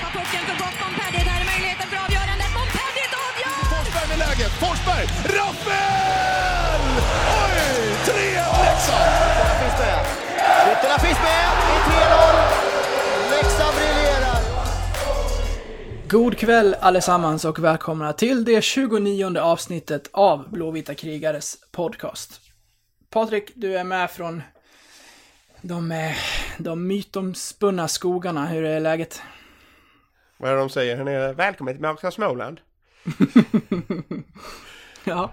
Tappar pucken för gott Montpellier. Där är möjligheten för avgörandet. Montpellier avgör! Forsberg med läget. Forsberg! Rappel! Oj! 3-1 Leksand! Ytterna finns med. Ytterna finns med. Det är 3-0. Leksand briljerar. God kväll allesammans och välkomna till det 29 avsnittet av Blåvita krigares podcast. Patrik, du är med från de, eh, de mytomspunna skogarna. Hur är läget? Vad är det de säger här nere? Välkommen till mörka Småland. Ja,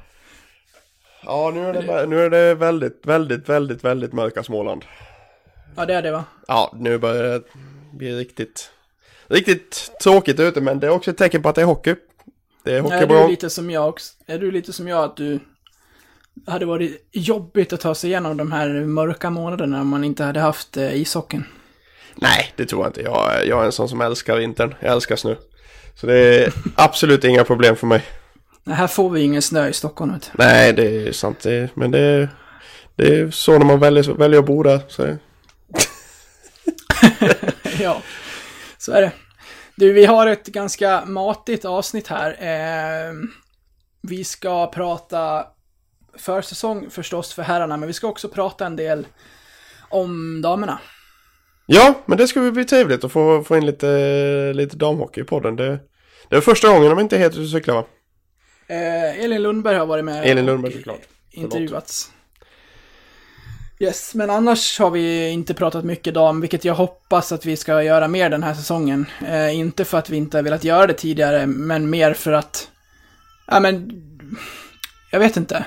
Ja, nu är, det, nu är det väldigt, väldigt, väldigt, väldigt mörka Småland. ja det är det va? Ja, nu börjar det bli riktigt, riktigt tråkigt ute, men det är också ett tecken på att det är hockey. Det är hockey Är du lite som jag också? Är du lite som jag att du hade varit jobbigt att ta sig igenom de här mörka månaderna om man inte hade haft eh, ishockeyn? Nej, det tror jag inte. Jag, jag är en sån som älskar vintern. Jag älskar snö. Så det är absolut inga problem för mig. Nej, här får vi ingen snö i Stockholm. Vet. Nej, det är sant. Det, men det, är- det är så när man väljer, väljer att bo där. Så. ja, så är det. Du, vi har ett ganska matigt avsnitt här. Eh, vi ska prata försäsong förstås för herrarna, men vi ska också prata en del om damerna. Ja, men det ska bli trevligt att få, få in lite, lite damhockey i podden. Det, det är första gången de inte är helt ute och cyklar va? Eh, Elin Lundberg har varit med Elin Lundberg såklart. intervjuats. Yes, men annars har vi inte pratat mycket dam, vilket jag hoppas att vi ska göra mer den här säsongen. Eh, inte för att vi inte har velat göra det tidigare, men mer för att... Ja, men... Jag vet inte.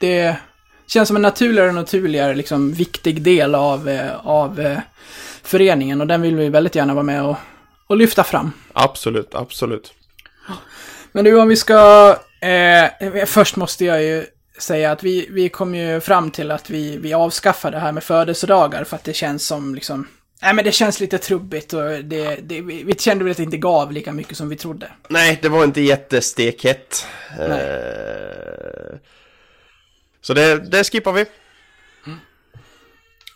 Det känns som en naturligare och naturligare, liksom, viktig del av, eh, av eh, föreningen och den vill vi väldigt gärna vara med och, och lyfta fram. Absolut, absolut. Men du, om vi ska... Eh, först måste jag ju säga att vi, vi kom ju fram till att vi, vi avskaffar det här med födelsedagar för att det känns som liksom... Nej men det känns lite trubbigt och det, det, vi, kände väl att det inte gav lika mycket som vi trodde. Nej, det var inte jättestekhett. Eh, så det, det skippar vi.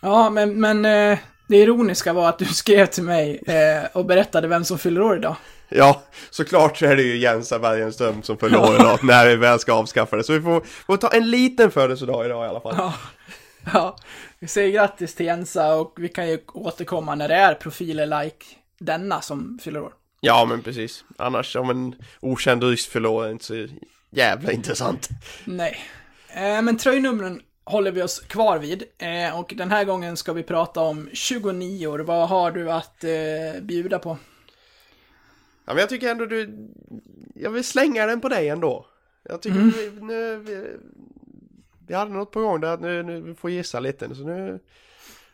Ja, men, men eh, det ironiska var att du skrev till mig eh, och berättade vem som fyller år idag. Ja, såklart så är det ju Jensa Bergenström som följer år idag när vi väl ska avskaffa det. Så vi får, får ta en liten födelsedag idag i alla fall. Ja. Ja, vi säger grattis till Jensa och vi kan ju återkomma när det är profiler like denna som fyller år. Ja, men precis. Annars om en okänd rysk fyller år är inte så jävla intressant. Nej. Eh, men tröjnumren håller vi oss kvar vid. Eh, och den här gången ska vi prata om 29 år. Vad har du att eh, bjuda på? Ja, men jag tycker ändå du... Jag vill slänga den på dig ändå. Jag tycker vi, nu... Vi, vi hade något på gång där, nu, nu vi får gissa lite. Så nu...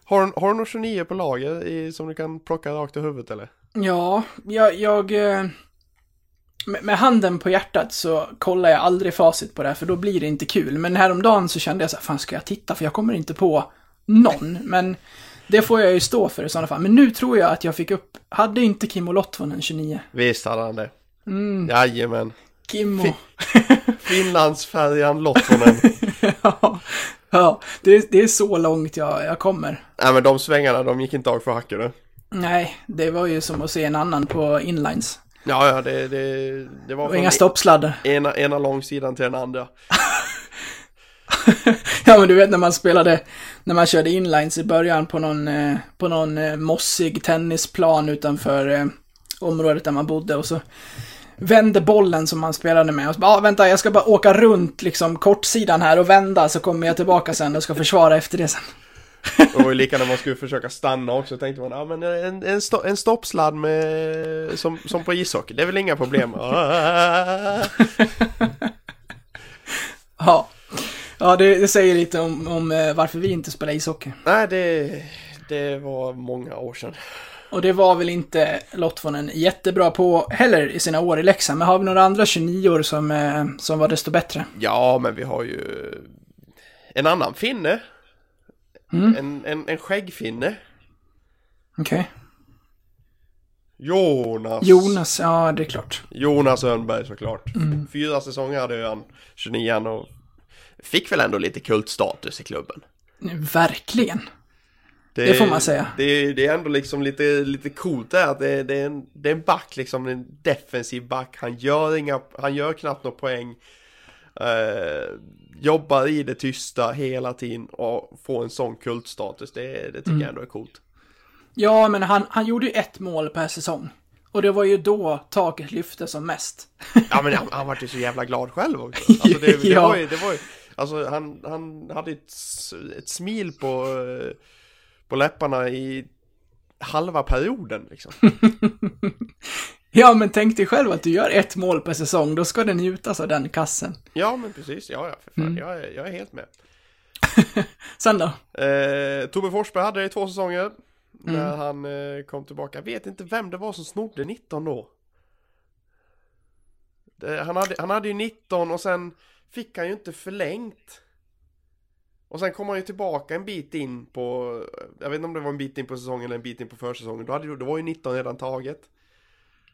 Har, har du någon 29 på lager i, som du kan plocka rakt i huvudet eller? Ja, jag... jag eh, med, med handen på hjärtat så kollar jag aldrig facit på det här, för då blir det inte kul. Men häromdagen så kände jag så här, fan ska jag titta? För jag kommer inte på någon. Men det får jag ju stå för i sådana fall. Men nu tror jag att jag fick upp, hade inte Kimmo Lotvonen 29? Visst hade han det. Mm, Jajamän. Kimmo. Finlandsfärjan Lottonen. ja, ja det, det är så långt jag, jag kommer. Nej men de svängarna, de gick inte av för hackare. Nej, det var ju som att se en annan på inlines. Ja, ja, det, det, det var från inga stoppsladdar. ena, ena långsidan till den andra. ja, men du vet när man spelade, när man körde inlines i början på någon, eh, på någon eh, mossig tennisplan utanför eh, området där man bodde och så vände bollen som man spelade med och så bara, ah, vänta, jag ska bara åka runt liksom kortsidan här och vända så kommer jag tillbaka sen och ska försvara efter det sen. Det var ju lika när man skulle försöka stanna också, tänkte man, ja men en, en, sto, en stoppsladd med, som, som på ishockey, det är väl inga problem. Ja, ja det, det säger lite om, om eh, varför vi inte spelar ishockey. Nej, det, det var många år sedan. Och det var väl inte Lottvonen jättebra på heller i sina år i Leksand. Men har vi några andra 29 år som, eh, som var desto bättre? Ja, men vi har ju en annan finne. Mm. En, en, en skäggfinne. Okej. Jonas. Jonas, ja det är klart. Jonas Örnberg såklart. Mm. Fyra säsonger hade han, 29 och fick väl ändå lite kultstatus i klubben. Verkligen. Det får man säga. Det, det är ändå liksom lite, lite coolt där att det, det, är en, det är en back liksom, en defensiv back. Han gör inga, han gör knappt några poäng. Eh, jobbar i det tysta hela tiden och får en sån kultstatus. Det, det tycker Mm. jag ändå är coolt. Ja, men han, han gjorde ju ett mål per säsong. Och det var ju då taket lyfte som mest. Ja men han, han var ju så jävla glad själv också. Alltså det, det Ja. var ju, det var ju, alltså han, han hade ett, ett smil på, eh, på läpparna i halva perioden liksom. Ja, men tänk dig själv att du gör ett mål per säsong, då ska det njutas av den kassen. Ja men precis, ja ja för fan, Mm. jag, är, jag är helt med. Sen då? Eh, Tobbe Forsberg hade det i två säsonger. Mm. När han eh, kom tillbaka. Jag vet inte vem det var som snodde 19 då. Det, han, hade, han hade ju 19 och sen fick han ju inte förlängt. Och sen kom han ju tillbaka en bit in på, jag vet inte om det var en bit in på säsongen eller en bit in på försäsongen. Då, hade, då var ju 19 redan taget.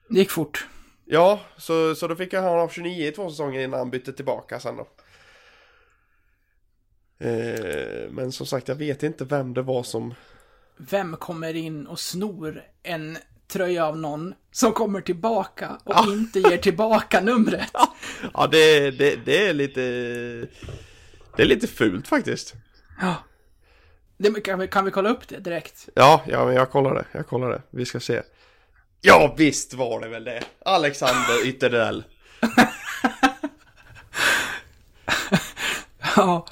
Det gick fort. Ja, så, så då fick han av 29 i två säsonger innan han bytte tillbaka sen då. Eh, men som sagt, jag vet inte vem det var som Vem kommer in och snor en tröja av någon som kommer tillbaka och Ja. inte ger tillbaka numret? Ja, det, det, det är lite... Det är lite fult faktiskt. Ja. Det, kan, vi, kan vi kolla upp det direkt? Ja, ja, men jag kollar det. Jag kollar det. Vi ska se. Ja, visst var det väl det. Alexander Ytterdell. Ja.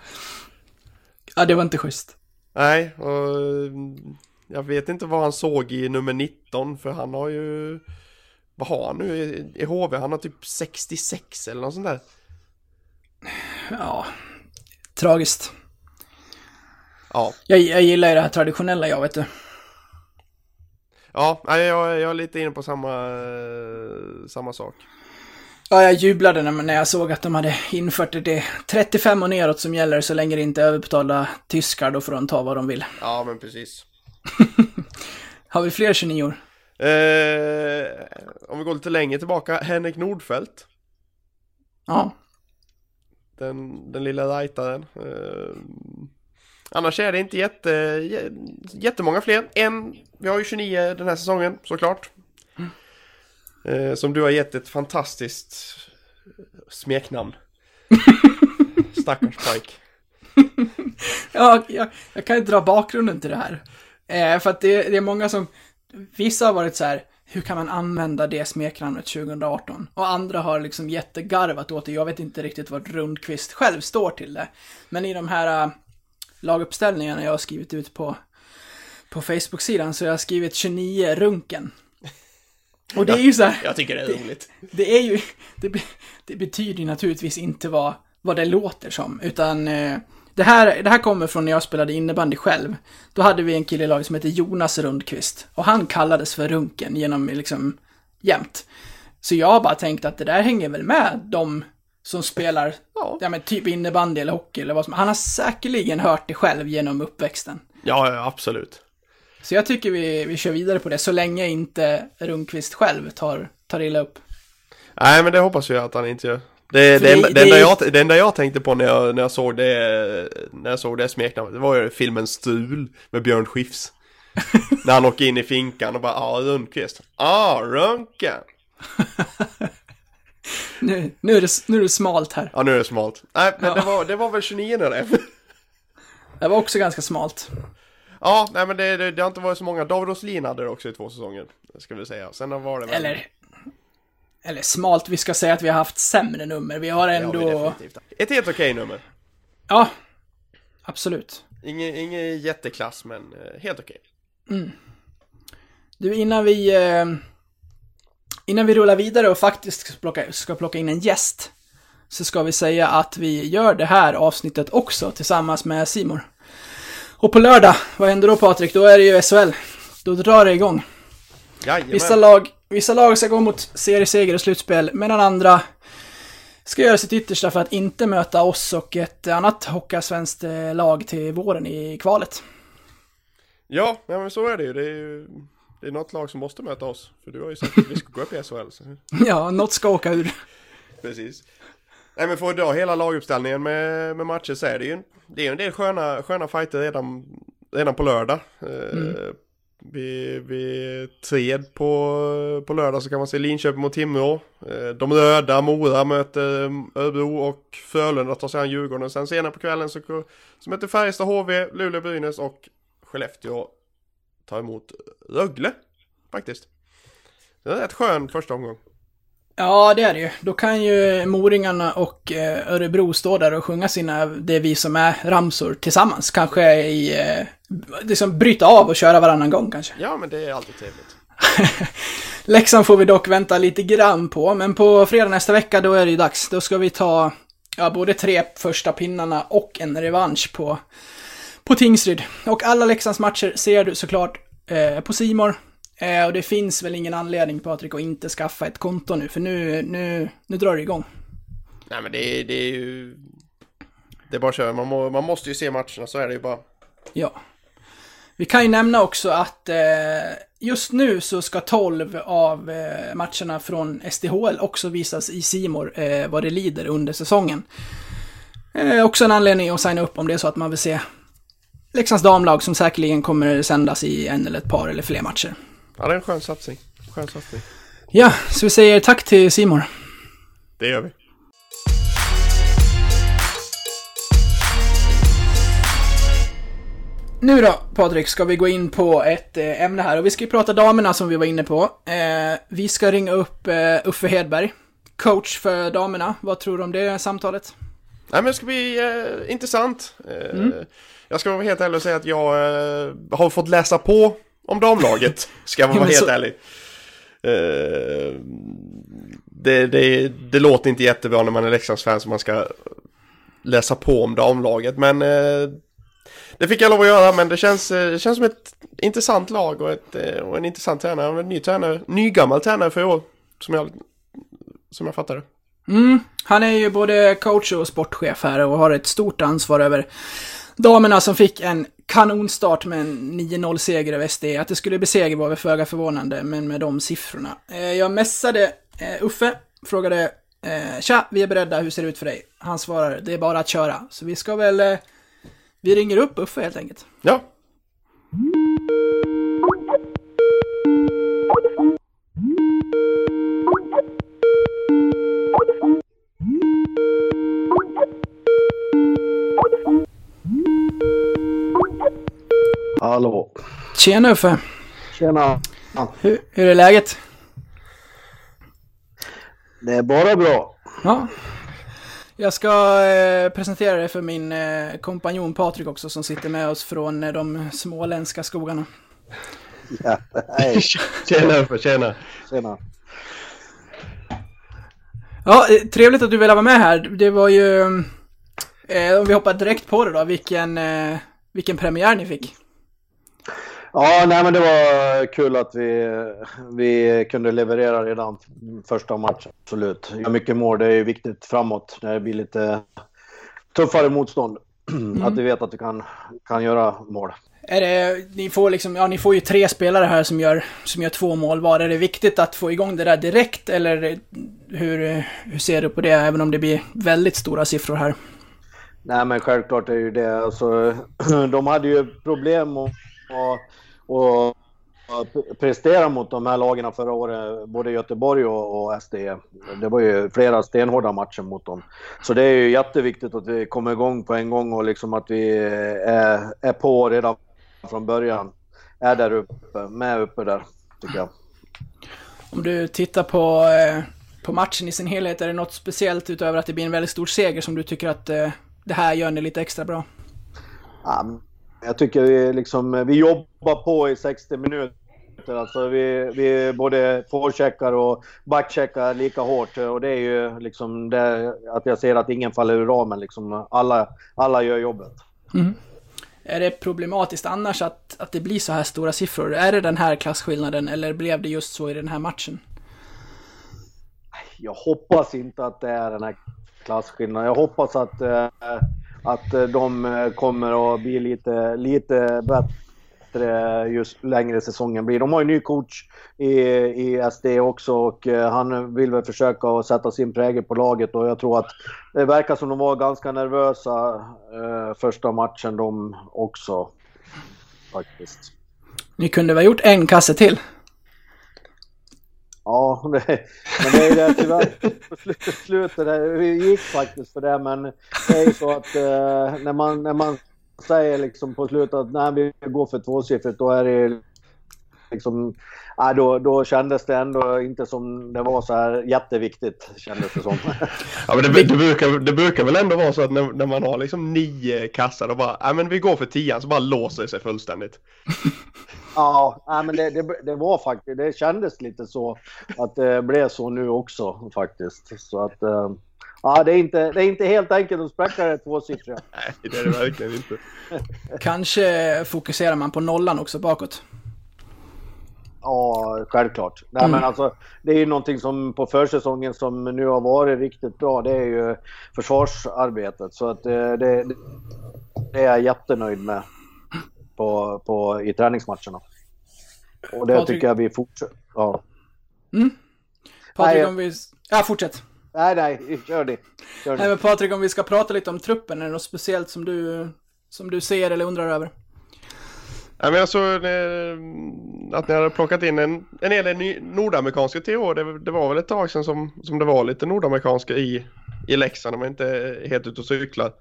Ja, det var inte schysst. Nej, och mm, jag vet inte vad han såg i nummer 19 för han har ju... Vad har han nu i, i HV? Han har typ 66 eller något sånt där. Ja. Tragiskt. Ja, Jag, jag gillar ju det här traditionella, jag vet du. Ja jag, jag är lite inne på samma, samma sak. Ja, jag jublade när, jag såg att de hade infört det. det är 35 och neråt som gäller så länge det inte är överbetalda tyskar, då får de ta vad de vill. Ja, men precis. Har vi fler 29 år? Eh, om vi går lite längre tillbaka, Henrik Nordfeldt. Ja. Den, den lilla rightaren. Eh, annars är det inte jätte, jä- jättemånga fler. En, vi har ju 29 den här säsongen såklart. Eh, som du har gett ett fantastiskt smeknamn. Stackars pojk. Ja, jag, jag kan ju dra bakgrunden till det här. Eh, för att det, det är många som, vissa har varit så här, hur kan man använda det smeknamnet 2018? Och andra har liksom jättegarvat åt det. Jag vet inte riktigt vad Rundqvist själv står till det. Men i de här äh, laguppställningarna jag har skrivit ut på, på Facebook-sidan så jag har skrivit 29 Runken. Och det är ju så här, Jag tycker det är roligt. det är ju, det, be- det betyder ju naturligtvis inte vad, vad det låter som, utan eh, det, här, det här kommer från när jag spelade innebandy själv. Då hade vi en kille i laget som hette Jonas Rundqvist, och han kallades för Runken genom liksom jämt. Så jag har bara tänkt att det där hänger väl med de som spelar, Ja. ja men typ innebandy eller hockey eller vad som, han har säkerligen hört det själv genom uppväxten. Ja, ja, absolut. Så jag tycker vi, vi kör vidare på det, så länge inte Rundqvist själv tar, tar illa upp. Nej, men det hoppas jag att han inte gör. Det, det, det- enda, det enda jag, det enda jag tänkte på när jag, när jag såg det, när jag såg det smeknamnet, det var ju filmen Stul med Björn Skifs. när han åker in i finkan och bara, ah, Rundqvist. Ja, ah, Runken. Nu, nu, är det, nu är det smalt här. Ja, nu är det smalt. Nej, men Ja. det, var, det var väl 29 det. Det var också ganska smalt. Ja, nej men det, det, det har inte varit så många. David Åslin hade det också i två säsonger, ska vi säga. Sen var det väl... Eller, eller smalt, vi ska säga att vi har haft sämre nummer. Vi har vi ändå... definitivt. Ett helt okej nummer. Ja, absolut. Ingen, ingen jätteklass, men eh, helt okej. Du, innan vi... Eh, innan vi rullar vidare och faktiskt ska plocka, ska plocka in en gäst, så ska vi säga att vi gör det här avsnittet också tillsammans med Simor. Och på lördag, vad händer då Patrik? Då är det ju SHL. Då drar det igång. Jajamän. Vissa lag, vissa lag ska gå mot serieseger och slutspel, medan andra ska göra sitt yttersta för att inte möta oss och ett annat hockeyallsvenskt eh, lag till våren i kvalet. Ja, ja, men så är det ju. Det är ju det är något lag som måste möta oss. För du har ju sagt att vi ska gå upp i SHL. Så. Ja, något ska åka ur. Precis. Nej men för att dra hela laguppställningen med, med matcher så är det ju det är en del sköna, sköna fighter redan redan på lördag. Mm. Vid, vid tred på, på lördag så kan man se Linköping mot Timrå. De röda, Mora möter Örebro och Frölunda tar sig an Djurgården. Sen senare på kvällen så, så möter Färjestad HV, Luleå, Brynäs och Skellefteå tar emot Rögle. Faktiskt. Det är en rätt skön första omgång. Ja, det är det ju. Då kan ju Moringarna och eh, Örebro stå där och sjunga sina Det vi som är ramsor tillsammans. Kanske i... Eh, liksom bryta av och köra varannan gång kanske. Ja, men det är alltid trevligt. Leksand får vi dock vänta lite grann på, men på fredag nästa vecka då är det ju dags. Då ska vi ta ja, både tre första pinnarna och en revansch på, på Tingsryd. Och alla Leksands matcher ser du såklart eh, på Simor Eh, och det finns väl ingen anledning, Patrik, att inte skaffa ett konto nu, för nu, nu, nu drar det igång. Nej, men det är, det är ju... Det är bara att köra. Man, må, man måste ju se matcherna, så är det ju bara. Ja. Vi kan ju nämna också att eh, just nu så ska 12 av eh, matcherna från SDHL också visas i Simor eh, vad det lider under säsongen. Eh, också en anledning att signa upp om det är så att man vill se Leksands damlag som säkerligen kommer sändas i en eller ett par eller fler matcher. Ja, det är en skön satsning. Skön satsning. Ja, så vi säger tack till Simor. Det gör vi. Nu då, Patrik, ska vi gå in på ett eh, ämne här. Och vi ska ju prata damerna som vi var inne på. Eh, vi ska ringa upp eh, Uffe Hedberg, coach för damerna. Vad tror du om det samtalet? Nej, men det ska bli eh, intressant. Eh, mm. Jag ska vara helt ärlig och säga att jag eh, har fått läsa på om damlaget, ska jag vara helt så... ärlig. Uh, det, det, det låter inte jättebra när man är Leksandsfan som man ska läsa på om damlaget, men uh, det fick jag lov att göra, men det känns, uh, det känns som ett intressant lag och, ett, och en intressant tränare, en ny tränare, ny gammal tränare för i år, som jag, som jag fattar det. Mm, han är ju både coach och sportchef här och har ett stort ansvar över damerna som fick en kanonstart med en 9-0-seger över SD. Att det skulle bli seger var väl föga förvånande, men med de siffrorna. Eh, jag messade eh, Uffe, frågade eh, Tja, vi är beredda, hur ser det ut för dig? Han svarar, det är bara att köra. Så vi ska väl... Eh, vi ringer upp Uffe helt enkelt. Ja. Hallå. Tjena Uffe. Tjena. Hur, hur är läget? Det är bara bra. Ja. Jag ska eh, presentera dig för min eh, kompanjon Patrik också som sitter med oss från eh, de småländska skogarna. Ja, hej. tjena Uffe, tjena. Tjena. Ja, eh, trevligt att du vill vara med här. Det var ju, eh, om vi hoppar direkt på det då, vilken, eh, vilken premiär ni fick. Ja, nej, men det var kul att vi, vi kunde leverera redan första matchen. Absolut. Ja, mycket mål, det är viktigt framåt när det blir lite tuffare motstånd. Mm. Att vi vet att vi kan, kan göra mål. Är det, ni, får liksom, ja, ni får ju tre spelare här som gör, som gör två mål var. Är det viktigt att få igång det där direkt eller hur, hur ser du på det, även om det blir väldigt stora siffror här? Nej men självklart är ju det. Alltså, de hade ju problem att, att, att prestera mot de här lagen förra året, både Göteborg och, och SD. Det var ju flera stenhårda matcher mot dem. Så det är ju jätteviktigt att vi kommer igång på en gång och liksom att vi är, är på redan från början. Är där uppe, med uppe där, tycker jag. Om du tittar på, eh, på matchen i sin helhet, är det något speciellt utöver att det blir en väldigt stor seger som du tycker att eh, det här gör ni lite extra bra? Ja, jag tycker vi, liksom, vi jobbar på i 60 minuter. Alltså vi, vi både forecheckar och backcheckar lika hårt. Och det är ju liksom det, att jag ser att ingen faller ur ramen. Liksom. Alla, alla gör jobbet. Mm. Är det problematiskt annars att, att det blir så här stora siffror? Är det den här klasskillnaden eller blev det just så i den här matchen? Jag hoppas inte att det är den här klasskillnad. Jag hoppas att eh, att eh, de eh, kommer att bli lite, lite bättre just längre säsongen blir. De har ju ny coach i, i SD också och eh, han vill väl försöka att sätta sin prägel på laget och jag tror att det verkar som de var ganska nervösa eh, första matchen de också. faktiskt. Ni kunde väl ha gjort en kasse till? Ja, det, men det är ju det tyvärr på slutet, slutet där, vi gick faktiskt för det men det är ju så att eh, när, man, när man säger liksom på slutet att nej, vi går för tvåsiffrigt då är det liksom, nej, då, då kändes det ändå inte som det var så här jätteviktigt kändes det som. Ja men det, det, brukar, det brukar väl ändå vara så att när, när man har liksom nio kassar och bara, nej men vi går för tian så bara låser det sig fullständigt. Ja, nej, men det, det, det, var faktiskt, det kändes lite så att det blev så nu också faktiskt. Så att, eh, ja, det är inte, det är inte helt enkelt att spräcka det tvåsiffriga. Nej, det är det verkligen inte. Kanske fokuserar man på nollan också bakåt. Ja, självklart. Nej, Mm. men alltså, det är ju någonting som på försäsongen som nu har varit riktigt bra. Det är ju försvarsarbetet. Så att eh, det, det, det är jag jättenöjd med på, på, i träningsmatcherna. Och det Patrik- tycker jag vi fortsätter. Ja. Patrik, Nej, om vi... Ja, fortsätt. Nej, nej, kör det. Kör Nej, det. men Patrik, om vi ska prata lite om truppen, är det något speciellt som du, som du ser eller undrar över? Ja, men jag såg eh, att ni hade plockat in en, en hel del nordamerikanska till år. Det, det var väl ett tag sedan som, som det var lite nordamerikanska i, i Leksand. De är inte helt ute och cyklar.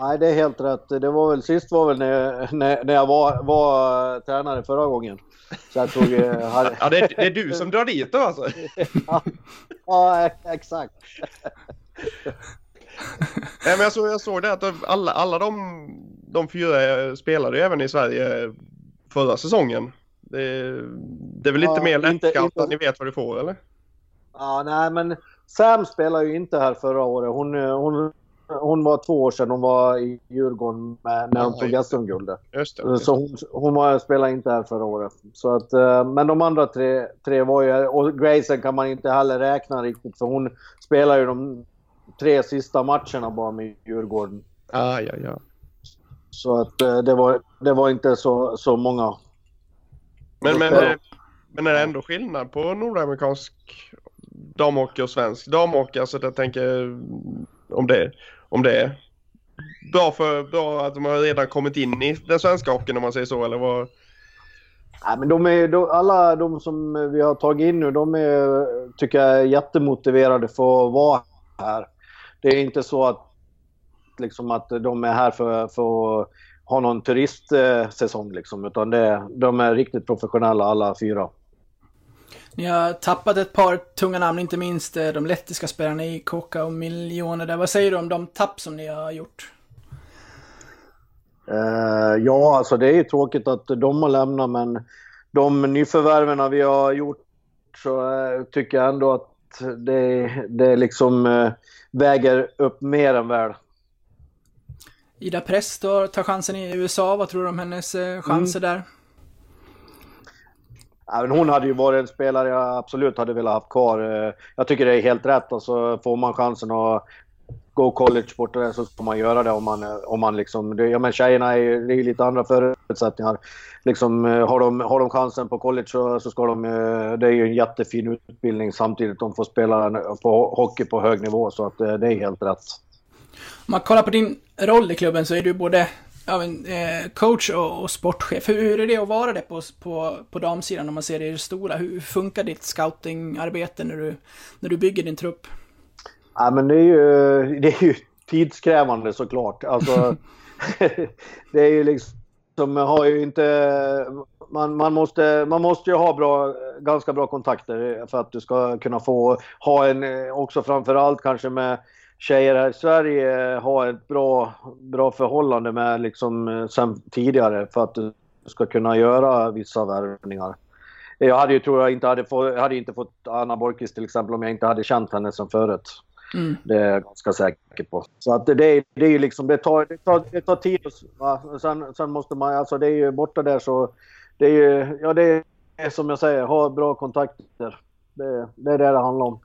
Nej, det är helt rätt. Det var väl sist var väl när, när, när jag var, var tränare förra gången. Så jag tog... eh, hade, Ja, det är, det är du som drar dit då alltså? ja, exakt. Nej, men jag, såg, jag såg det att alla, alla de, de fyra spelade ju även i Sverige förra säsongen. Det, det är väl lite Ja, mer inte- att ni vet vad du får eller? Ja, nej men Sam spelar ju inte här förra året. Hon, eh, hon, hon var två år sedan hon var i Djurgården med, när de tog SM-guldet. Så hon, hon var, spelade inte här förra året. Så att, eh, men de andra tre, tre var ju... Och Grayson kan man inte heller räkna riktigt för hon spelar ju de tre sista matcherna bara med Djurgården. Ah, ja, ja. Så att eh, det var, det var inte så, så många. Men, men, eh, men är det ändå skillnad på nordamerikansk damhockey och svensk damhockey? Alltså jag tänker om det, om det är bra, för, bra att de har redan kommit in i den svenska hockeyn om man säger så eller vad? Nej, men de är, de, alla de som vi har tagit in nu, de är, tycker jag är jättemotiverade för att vara här. Det är inte så att, liksom att de är här för, för att ha någon turistsäsong, liksom, utan det, de är riktigt professionella alla fyra. Ni har tappat ett par tunga namn, inte minst eh, de lettiska spelarna i Koka och Miljoner där. Vad säger du om de tapp som ni har gjort? Eh, ja, alltså det är ju tråkigt att de har lämnat, men de nyförvärven vi har gjort så eh, tycker jag ändå att det, det liksom eh, väger upp mer än väl. Ida Press då, tar chansen i USA. Vad tror du om hennes chanser där? Men hon hade ju varit en spelare jag absolut hade velat ha kvar. Eh, jag tycker det är helt rätt. Alltså, får man chansen att gå college borta så ska man göra det om man, eh, om man liksom... Det, ja, men tjejerna är ju är lite andra förutsättningar. Liksom, eh, har, de, har de chansen på college så, så ska de... Det är ju en jättefin utbildning samtidigt de får spela på hockey på hög nivå. Så att det är helt rätt. Om man kollar på din roll i klubben så är du både ja, men, eh, coach och, och sportchef. Hur, är det att vara det på, på, på damsidan om man ser det i det stora? Hur funkar ditt scoutingarbete när du, när du bygger din trupp? Ja, men det är ju, det är ju tidskrävande såklart. Alltså, det är ju liksom, man har ju inte, man, man, måste, man måste ju ha bra, ganska bra kontakter för att du ska kunna få ha en, också framförallt kanske med tjejer här i Sverige, ha ett bra, bra förhållande med liksom sen tidigare för att du ska kunna göra vissa värvningar. Jag hade ju, tror jag, inte hade, få, hade inte fått Anna Borgqvist till exempel om jag inte hade känt henne som förut. Mm. Det är jag ganska säker på. Så att det, det är ju liksom, det tar, det tar, det tar tid. Va? Sen, sen måste man, alltså det är ju borta där så, det är ju, ja det är som jag säger, ha bra kontakter. Det, det är det det handlar om.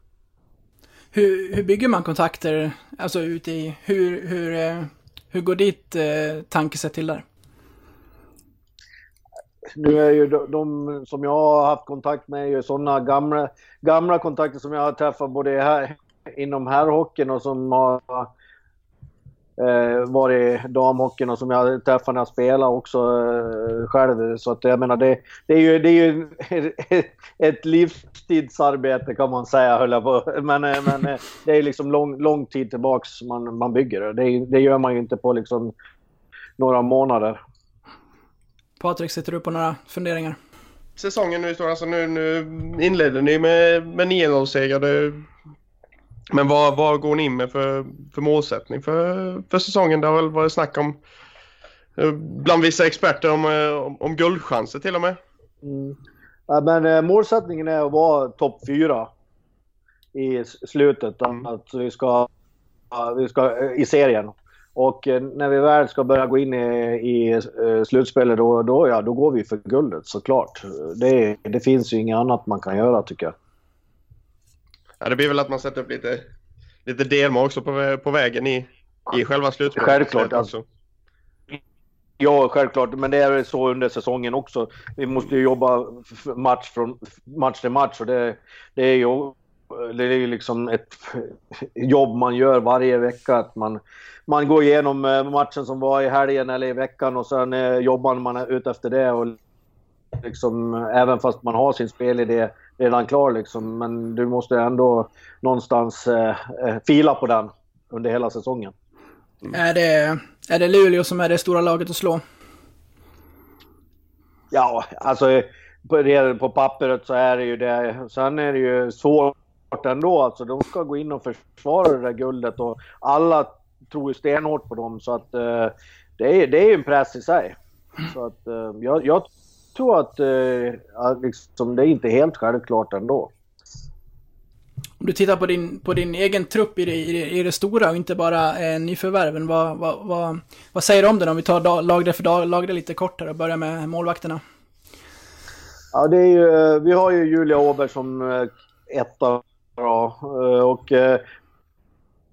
Hur, hur bygger man kontakter, alltså ute i, hur, hur, eh, hur går ditt eh, tankesätt till där? Nu är ju de, de som jag har haft kontakt med är ju sådana gamla, gamla kontakter som jag har träffat både här, inom herrhockeyn och som har eh, varit damhockeyn och som jag träffade när jag spelade också eh, själv. Så att jag menar det, det är ju, det är ju ett livstidsarbete kan man säga höll jag på. Men, eh, men eh, det är liksom lång, lång tid tillbaks man, man bygger det. det. Det gör man ju inte på liksom några månader. Patrik, sitter du på några funderingar? Säsongen nu står alltså nu, nu inledde ni med, med 9-0-seger. Men vad, vad går ni in med för, för målsättning för, för säsongen? Det har väl varit snack om eh, bland vissa experter om, eh, om, om guldchanser till och med. Mm. Ja, men eh, målsättningen är att vara topp fyra i slutet. Mm. Att vi ska, vi ska i serien. Och när vi väl ska börja gå in i, i slutspelet då, då, ja, då går vi för guldet såklart. Det, det finns ju inget annat man kan göra tycker jag. Ja, det blir väl att man sätter upp lite, lite delmål också på, på vägen i, i själva slutspelet. Självklart. Alltså. Ja, självklart. Men det är så under säsongen också. Vi måste ju jobba match, från, match till match och det, det är ju det är liksom ett jobb man gör varje vecka. Att man, man går igenom eh, matchen som var i helgen eller i veckan och sen eh, jobbar man ut efter det. Och liksom, även fast man har sin spelidé redan klar liksom. Men du måste ändå någonstans eh, eh, fila på den under hela säsongen. Mm. Är, det, är det Luleå som är det stora laget att slå? Ja, alltså på, på pappret så är det ju det. Sen är det ju svårt ändå. Alltså, de ska gå in och försvara det där guldet och alla tror ju stenhårt på dem. Så att eh, det, är, det är en press i sig. Så att eh, jag, jag tror att eh, liksom, det är inte helt självklart ändå. Om du tittar på din, på din egen trupp i det, i det, i det stora och inte bara eh, nyförvärven, vad, vad, vad, vad säger du om den om vi tar lag för dag, lag lite kortare och börjar med målvakterna? Ja, det är ju, eh, vi har ju Julia Åberg som eh, etta bra. Och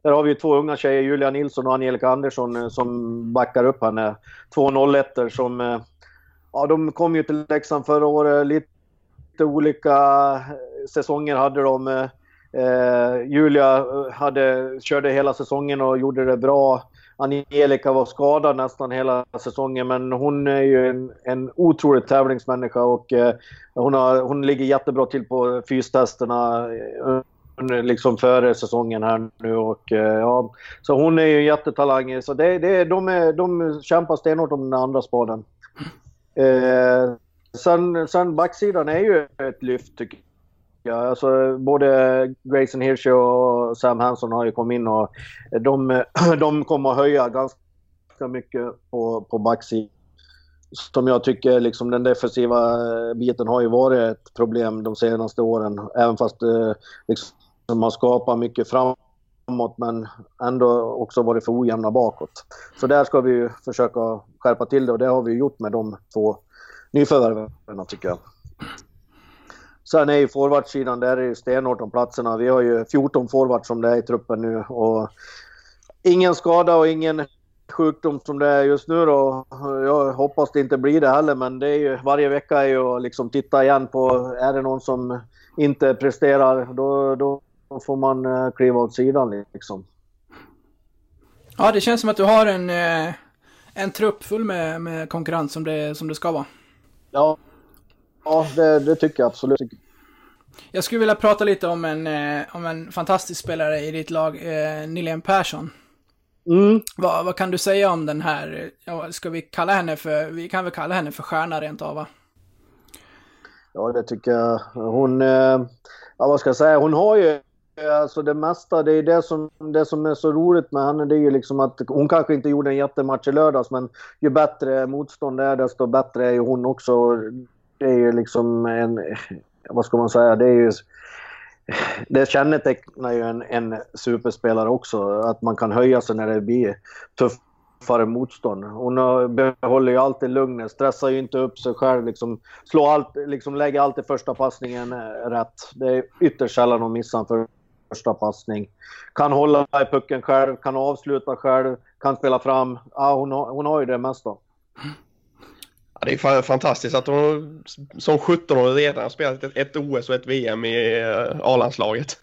där har vi två unga tjejer, Julia Nilsson och Angelica Andersson, som backar upp henne. Två 01 som Ja, de kom ju till Leksand förra året. Lite olika säsonger hade de. Eh, Julia eh, hade, körde hela säsongen och gjorde det bra. Angelica var skadad nästan hela säsongen men hon är ju en, en otrolig tävlingsmänniska och eh, hon, har, hon ligger jättebra till på fystesterna eh, liksom före säsongen här nu och eh, ja, så hon är ju en jättetalang. Så det, det, de, är, de kämpar stenhårt om den andra spaden. Eh, sen, sen backsidan är ju ett lyft tycker jag. Alltså, både Grayson Hirsch och Sam Hansson har ju kommit in och de, de kommer att höja ganska mycket på, på backsidan. Som jag tycker, liksom den defensiva biten har ju varit ett problem de senaste åren. Även fast eh, liksom, man skapar mycket framåt men ändå också varit för ojämna bakåt. Så där ska vi försöka skärpa till det och det har vi gjort med de två nyförvärven tycker jag. Sen är ju forwardsidan, där är ju stenhårt om platserna. Vi har ju 14 forwards som det är i truppen nu och ingen skada och ingen sjukdom som det är just nu då. Jag hoppas det inte blir det heller men det är ju, varje vecka är ju att liksom titta igen på, är det någon som inte presterar då, då får man eh, kliva åt sidan liksom. Ja, det känns som att du har en, eh, en trupp full med, med konkurrens som det, som det ska vara. Ja, ja det, det tycker jag absolut. Jag skulle vilja prata lite om en, eh, om en fantastisk spelare i ditt lag, eh, Nylén Persson. Mm. Vad, vad kan du säga om den här, ska vi kalla henne för, vi kan väl kalla henne för stjärna rent av va? Ja det tycker jag. Hon, ja vad ska jag säga, hon har ju Alltså det mesta, det är det som, det som är så roligt med henne, det är ju liksom att hon kanske inte gjorde en jättematch i lördags, men ju bättre motstånd det är, desto bättre är ju hon också. Det är ju liksom en, vad ska man säga, det är ju... Det kännetecknar ju en, en superspelare också, att man kan höja sig när det blir tuffare motstånd. Hon behåller ju alltid lugnet, stressar ju inte upp sig själv, liksom, slår allt, liksom lägger alltid första passningen rätt. Det är ytterst sällan hon missar en första passning. Kan hålla i pucken själv, kan avsluta själv, kan spela fram. Ja, hon, har, hon har ju det mesta. Ja, det är fantastiskt att hon som 17-åring redan har spelat ett, OS och ett VM i uh, A-landslaget.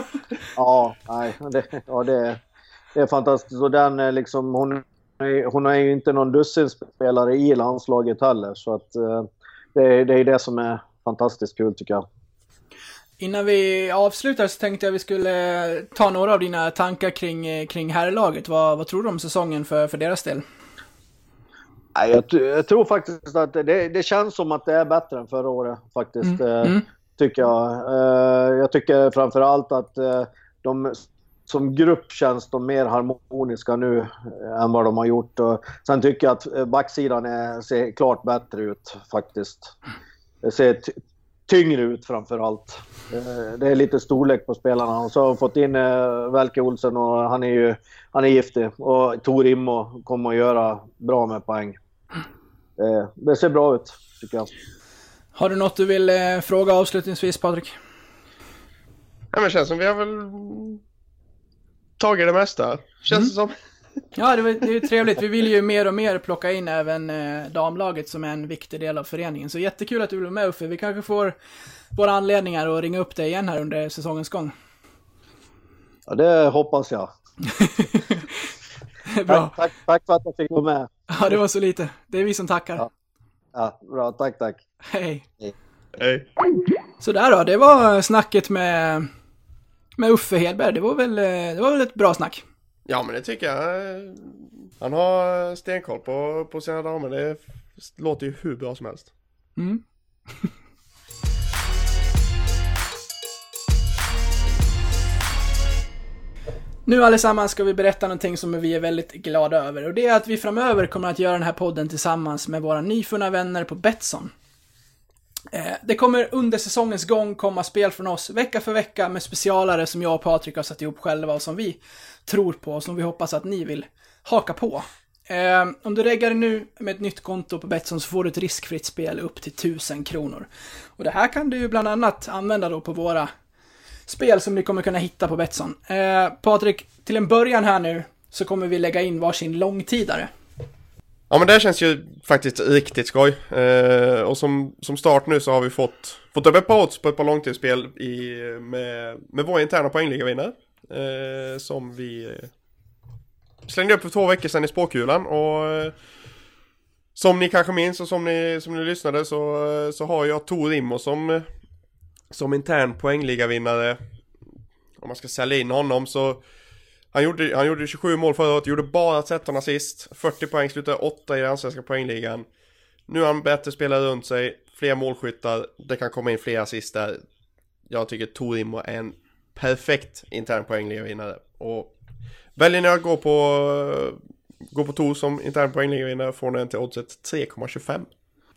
ja, nej, det, ja, det, det är fantastiskt. Och den är liksom, hon, hon är ju inte någon dussinspelare i landslaget heller. Så att eh, det, är, det är det som är fantastiskt kul tycker jag. Innan vi avslutar så tänkte jag vi skulle ta några av dina tankar kring, kring herrlaget. Vad, vad tror du om säsongen för, för deras del? Jag, jag tror faktiskt att det, det, känns som att det är bättre än förra året faktiskt. Mm. Mm. Tycker jag. Jag tycker framför allt att de som grupp känns de mer harmoniska nu än vad de har gjort. Och sen tycker jag att backsidan är, ser klart bättre ut faktiskt. Det ser tyngre ut framför allt. Det är lite storlek på spelarna. Och så har vi fått in Velke Olsen och han är ju han är giftig. Och Tor Immo kommer att göra bra med poäng. Det ser bra ut, tycker jag. Har du något du vill fråga avslutningsvis, Patrik? Ja, men det känns som vi har väl tagit det mesta. Känns mm. det som. Ja, det, var, det är ju trevligt. Vi vill ju mer och mer plocka in även eh, damlaget som är en viktig del av föreningen. Så jättekul att du blev med Uffe. Vi kanske får våra anledningar att ringa upp dig igen här under säsongens gång. Ja, det hoppas jag. bra. Tack, tack, tack, för att jag fick vara med. Ja, det var så lite. Det är vi som tackar. Ja, ja bra. Tack, tack. Hej. Hej. Hej. Sådär då, det var snacket med, med Uffe Hedberg. Det var, väl, det var väl ett bra snack. Ja men det tycker jag. Han har stenkoll på, på sina damer. Det låter ju hur bra som helst. Mm. Nu allesammans ska vi berätta någonting som vi är väldigt glada över och det är att vi framöver kommer att göra den här podden tillsammans med våra nyfunna vänner på Betsson. Eh, det kommer under säsongens gång komma spel från oss vecka för vecka med specialare som jag och Patrik har satt ihop själva och som vi tror på och som vi hoppas att ni vill haka på. Eh, om du reggar nu med ett nytt konto på Betsson så får du ett riskfritt spel upp till 1000 kronor. Och det här kan du ju bland annat använda då på våra spel som ni kommer kunna hitta på Betsson. Eh, Patrik, till en början här nu så kommer vi lägga in varsin långtidare. Ja men det här känns ju faktiskt riktigt skoj. Eh, och som, som start nu så har vi fått, fått upp ett par odds på ett par långtidsspel i, med, med vår interna poängligavinnare. Eh, som vi eh, slängde upp för två veckor sedan i spåkulan och eh, som ni kanske minns och som ni, som ni lyssnade så, eh, så har jag Tor Immo som, eh, som intern poängligavinnare. Om man ska sälja in honom så han gjorde, han gjorde 27 mål förra året, gjorde bara 13 assist, 40 poäng, slutade 8 i den svenska poängligan. Nu har han bättre spelare runt sig, fler målskyttar, det kan komma in fler assist där. Jag tycker Torimo är en perfekt intern poängligavinnare. Och väljer ni att gå på, gå på Tor som intern poängligavinnare får ni en till oddset 3,25.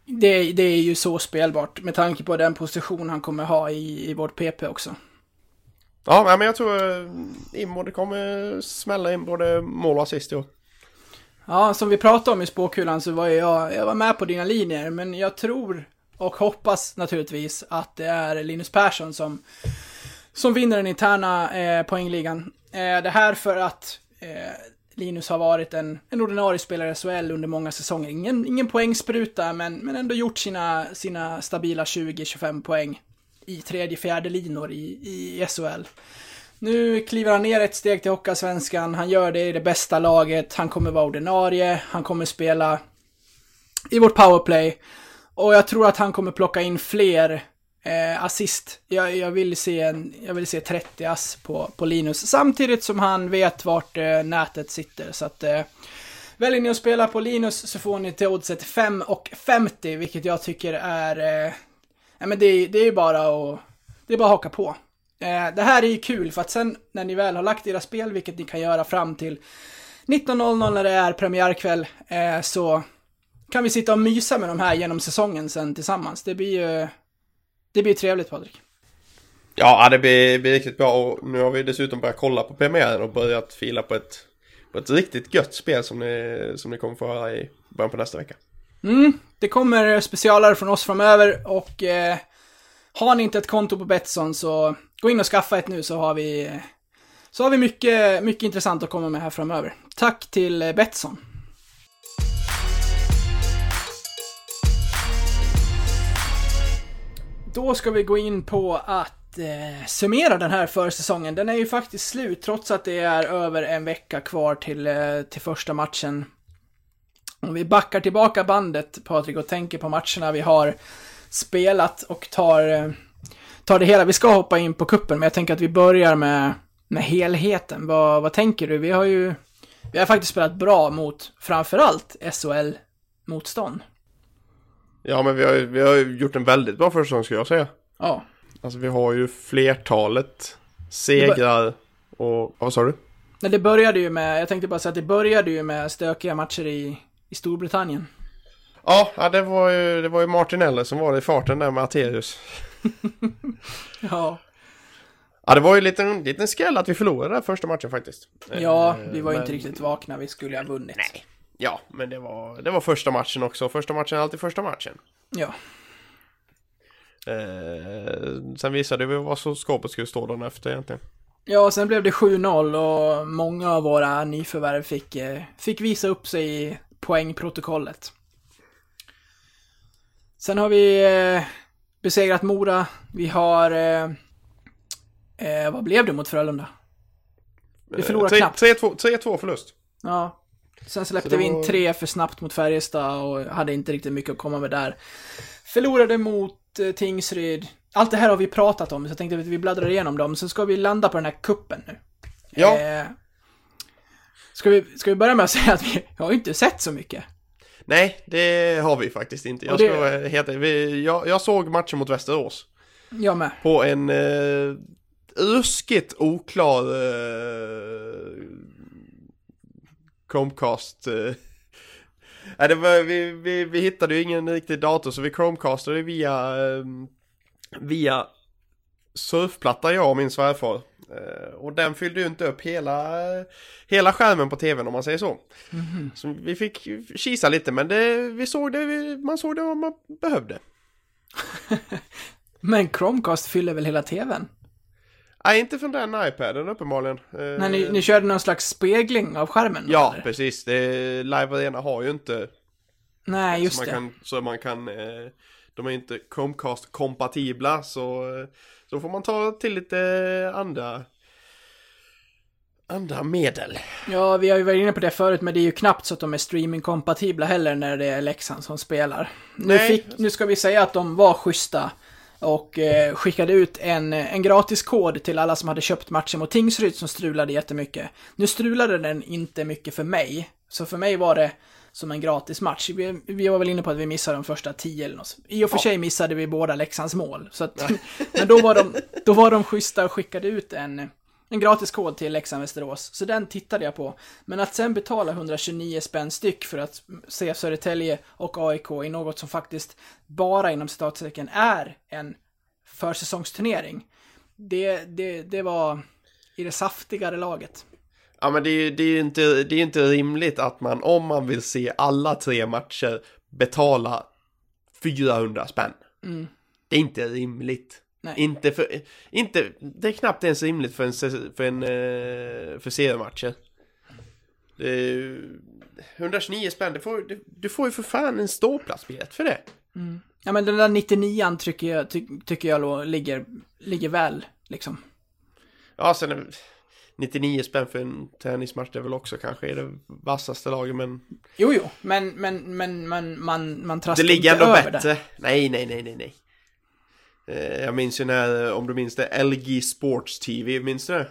Det, det är ju så spelbart med tanke på den position han kommer ha i, i vårt PP också. Ja, men jag tror eh, Immo det kommer smälla in både mål och assist i år. Ja, som vi pratade om i spåkulan så var jag, jag var med på dina linjer, men jag tror och hoppas naturligtvis att det är Linus Persson som, som vinner den interna eh, poängligan. Eh, det här för att eh, Linus har varit en, en ordinarie spelare i SHL under många säsonger. Ingen, ingen poängspruta, men, men ändå gjort sina, sina stabila 20-25 poäng i tredje, fjärde linor i, i SHL. Nu kliver han ner ett steg till Hockeyallsvenskan, han gör det i det bästa laget, han kommer vara ordinarie, han kommer spela i vårt powerplay. Och jag tror att han kommer plocka in fler eh, assist. Jag, jag, vill se en, jag vill se 30 ass på, på Linus, samtidigt som han vet vart eh, nätet sitter. Så att eh, väljer ni att spela på Linus så får ni till oddset 5 och 50, vilket jag tycker är eh, ja, men det, det är ju bara att, det är bara att haka på. Eh, det här är ju kul för att sen när ni väl har lagt era spel, vilket ni kan göra fram till 19.00 när det är premiärkväll, eh, så kan vi sitta och mysa med de här genom säsongen sen tillsammans. Det blir ju, det blir trevligt Patrik. Ja, det blir, blir riktigt bra och nu har vi dessutom börjat kolla på premiären och börjat fila på ett, på ett riktigt gött spel som ni, som ni kommer få höra i början på nästa vecka. Mm, det kommer specialare från oss framöver och eh, har ni inte ett konto på Betsson så gå in och skaffa ett nu så har vi så har vi mycket, mycket intressant att komma med här framöver. Tack till eh, Betsson. Då ska vi gå in på att att eh, summera den här försäsongen. Den är ju faktiskt slut trots att det är över en vecka kvar till, eh, till första matchen. Om vi backar tillbaka bandet, Patrik, och tänker på matcherna vi har spelat och tar, eh, tar det hela. Vi ska hoppa in på kuppen, men jag tänker att vi börjar med, med helheten. Vad, vad tänker du? Vi har ju vi har faktiskt spelat bra mot framförallt SHL-motstånd. Ja, men vi har, vi har gjort en väldigt bra försäsong skulle jag säga. Ja. Alltså vi har ju flertalet segrar och... Vad sa du? Men det började ju med, jag tänkte bara säga att det började ju med stökiga matcher i, i Storbritannien. Ja, det, var ju, det var ju Martin Eller som var i farten där med Arterius. Ja. Ja, det var ju en liten, skräll att vi förlorade den första matchen faktiskt. Ja, Eh, vi var ju men- inte riktigt vakna, vi skulle ha vunnit. Nej. Ja, men det var, det var första matchen också. Första matchen är alltid första matchen. Ja. Eh, sen visade vi vad så skåpet skulle stå dagen efter egentligen. Ja, sen blev det 7-0 och många av våra nyförvärv fick, eh, fick visa upp sig i poängprotokollet. Sen har vi eh, besegrat Mora. Vi har... Eh, eh, vad blev det mot Frölunda? Vi förlorade Eh, knappt. 3-2 3-2 förlust. Ja. Sen släppte det vi in var- tre för snabbt mot Färjestad och hade inte riktigt mycket att komma med där. Förlorade mot eh, Tingsryd. Allt det här har vi pratat om, så jag tänkte att vi bläddrar igenom dem. Så ska vi landa på den här kuppen nu. Ja. Eh, ska, vi, ska vi börja med att säga att vi har inte sett så mycket. Nej, det har vi faktiskt inte. Jag, det- ska vara helt, vi, jag, jag såg matchen mot Västerås. Jag med. På en eh, ruskigt oklar eh, Chromecast. Eh. Nej, det var, vi, vi, vi hittade ju ingen riktig dator så vi Chromecastade via, eh, via surfplatta jag och min svärfar. Eh, och den fyllde ju inte upp hela, hela skärmen på tvn om man säger så. Så vi fick kisa lite men det, vi såg det, vi- man såg det vad man behövde. Men Chromecast fyller väl hela tvn? Nej, inte från den iPaden uppenbarligen. Eh, När ni, ni körde någon slags spegling av skärmen? Ja, eller? precis. Det, Live Arena har ju inte Nej, just så man det. kan, så man kan eh, de är inte Chromecast-kompatibla så eh, så får man ta till lite andra andra medel. Ja, vi har ju varit inne på det förut, men det är ju knappt så att de är streamingkompatibla heller när det är Leksand som spelar. Nu, fick, nu ska vi säga att de var schyssta och eh, skickade ut en, en gratiskod till alla som hade köpt matchen mot Tingsryd som strulade jättemycket. Nu strulade den inte mycket för mig, så för mig var det som en gratis match. Vi, vi var väl inne på att vi missade de första tio eller något. I och för sig missade vi båda Leksands mål. Så att, men då var, de, då var de schyssta och skickade ut en, en gratis kod till Leksand Västerås. Så den tittade jag på. Men att sen betala 129 spänn styck för att se Södertälje och AIK i något som faktiskt bara inom citattecken är en försäsongsturnering. Det, det, det var i det saftigare laget. Ja men det är ju det är inte, det är inte rimligt att man om man vill se alla tre matcher betala 400 spänn. Mm. Det är inte rimligt. Nej. Inte för, inte, det är knappt ens rimligt för en, för en, eh, för seriematcher. Det är ju- 129 spänn, du får, du, du får ju för fan en ståplatsbiljett för det. Ja men den där 99an tycker jag, ty, tycker jag då ligger, ligger väl, liksom. Ja, sen 99 spänn för en tennismatch, det är väl också kanske är det vassaste laget, men Jo, jo, men, men, men, men man, man det traskar ligger inte ändå över bättre. det. Nej, nej, nej, nej, nej. Eh, Jag minns ju när, om du minns det, LG Sports TV, minns du det?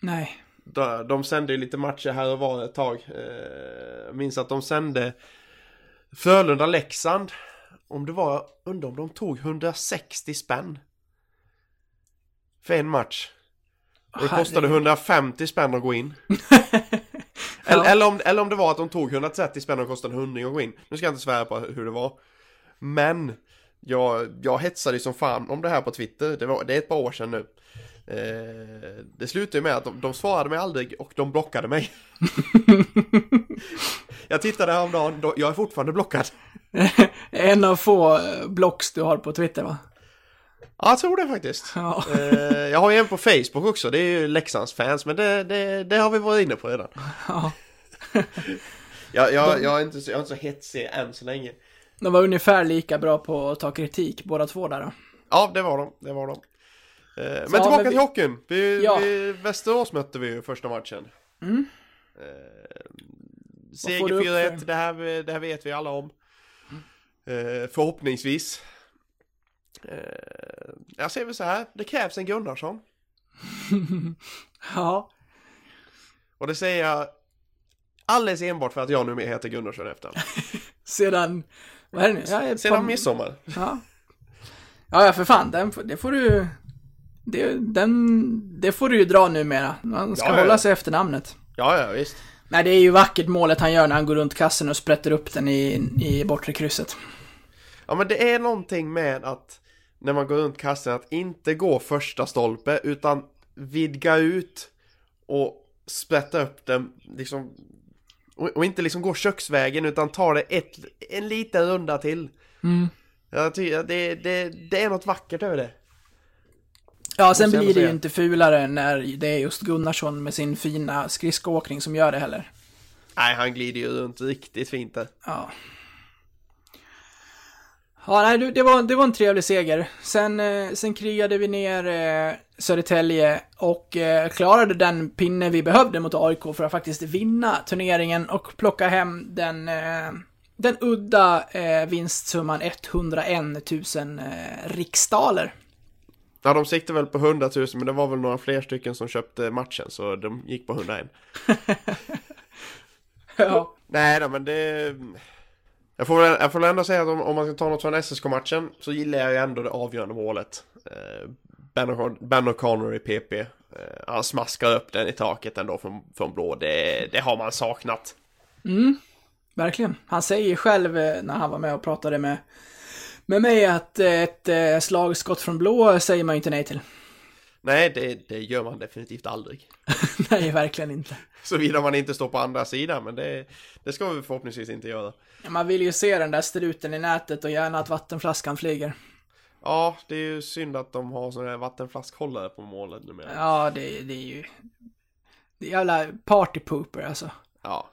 Nej. De, de sände ju lite matcher här och var ett tag. Eh, Jag minns att de sände Frölunda-Leksand. Om det var, undrar om de tog 160 spänn. För en match. Och det kostade Herregud. 150 spänn att gå in. Ja. Eller, eller, om, eller om det var att de tog 130 spänn och kostade 100 att gå in. Nu ska jag inte svära på hur det var. Men jag, jag hetsade som fan om det här på Twitter. Det, var, det är ett par år sedan nu. Eh, det slutade med att de, de svarade mig aldrig och de blockade mig. jag tittade häromdagen, jag är fortfarande blockad. En av få eh, blocks du har på Twitter, va? Ja, jag tror det faktiskt. Ja. Eh, jag har ju en på Facebook också, det är ju Leksands fans, men det, det, det har vi varit inne på redan. ja. Jag, jag, jag, är inte, så- jag är inte så hetsig än så länge. De var ungefär lika bra på att ta kritik, båda två där då. Ja, det var de. Det var de. Eh, men Så, tillbaka men vi- till hockeyn. Vi, Ja. vi, Västerås mötte vi ju första matchen. Mm. Eh, seger upp 4-1, för- det här, det här vet vi alla om. Eh, förhoppningsvis. Eh, jag säger väl så här, det krävs en Gunnarsson. Ja. Och det säger jag alldeles enbart för att jag numera heter Gunnarsson efter. Sedan... Vad är det nu? Ja, ett Sedan par- midsommar. Ja. Ja, för fan. Den, det får du... Det, den, det får du ju dra numera. Man ska ja, hålla ja. sig efter namnet. Ja, ja, visst. Nej, det är ju vackert målet han gör när han går runt kassen och sprätter upp den i, i bortre krysset. Ja, men det är någonting med att när man går runt kassen att inte gå första stolpe utan vidga ut och sprätta upp den liksom och, och inte liksom gå köksvägen utan ta det ett, en liten runda till. Mm. Jag tycker att det, det, det är något vackert över det. Ja, sen jag blir det ju inte fulare när det är just Gunnarsson med sin fina skridskoåkning som gör det heller. Nej, han glider ju runt riktigt fint där. Ja. Ja, nej, det var, det var en trevlig seger. Sen, eh, sen krigade vi ner eh, Södertälje och eh, klarade den pinne vi behövde mot AIK för att faktiskt vinna turneringen och plocka hem den, eh, den udda eh, vinstsumman 101 000 eh, riksdaler. Ja, de siktade väl på 100 000 men det var väl några fler stycken som köpte matchen så de gick på 101. Ja. Nej då, men det... Jag får, väl, jag får väl ändå säga att om, om man ska ta något från SSK-matchen så gillar jag ju ändå det avgörande målet. Eh, ben, O'Connor i PP. Eh, han smaskar upp den i taket ändå från, från blå. Det, det har man saknat. Mm, Verkligen. Han säger själv eh, när han var med och pratade med, med mig att ett eh, slagskott från blå säger man ju inte nej till. Nej, det, det gör man definitivt aldrig. nej, verkligen inte. Såvida man inte står på andra sidan, men det, det ska vi förhoppningsvis inte göra. Man vill ju se den där struten i nätet och gärna att vattenflaskan flyger. Ja, det är ju synd att de har sådana här vattenflaskhållare på målet numera. Ja, det, det är ju... Det är jävla partypooper alltså. Ja,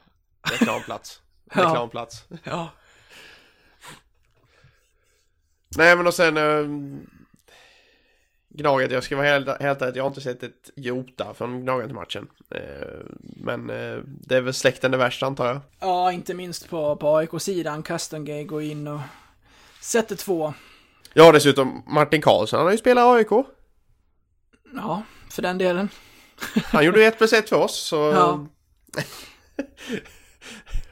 reklamplats. Ja. Reklamplats. Ja. Nej men och sen äh, Gnaget, jag ska vara helt, helt ärlig, jag har inte sett ett jota från Gnaget-matchen. Eh, men eh, det är väl släkten det värsta antar jag. Ja, inte minst på, på AIK-sidan. Castongay går in och sätter två. Ja dessutom Martin Karlsson, han har ju spelat AIK. Ja, för den delen. Han gjorde ju ett plus ett för oss så... Ja.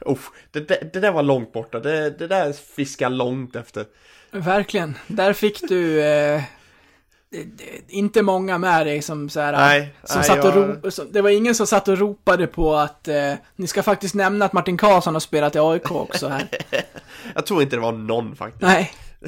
oh, det, det, det där var långt borta, det, det där fiskar långt efter. Verkligen. Där fick du... Eh, inte många med dig som så här... Nej, Som nej, satt och jag- ro, som, det var ingen som satt och ropade på att eh, ni ska faktiskt nämna att Martin Karlsson har spelat i AIK också här. Jag tror inte det var någon faktiskt. Nej.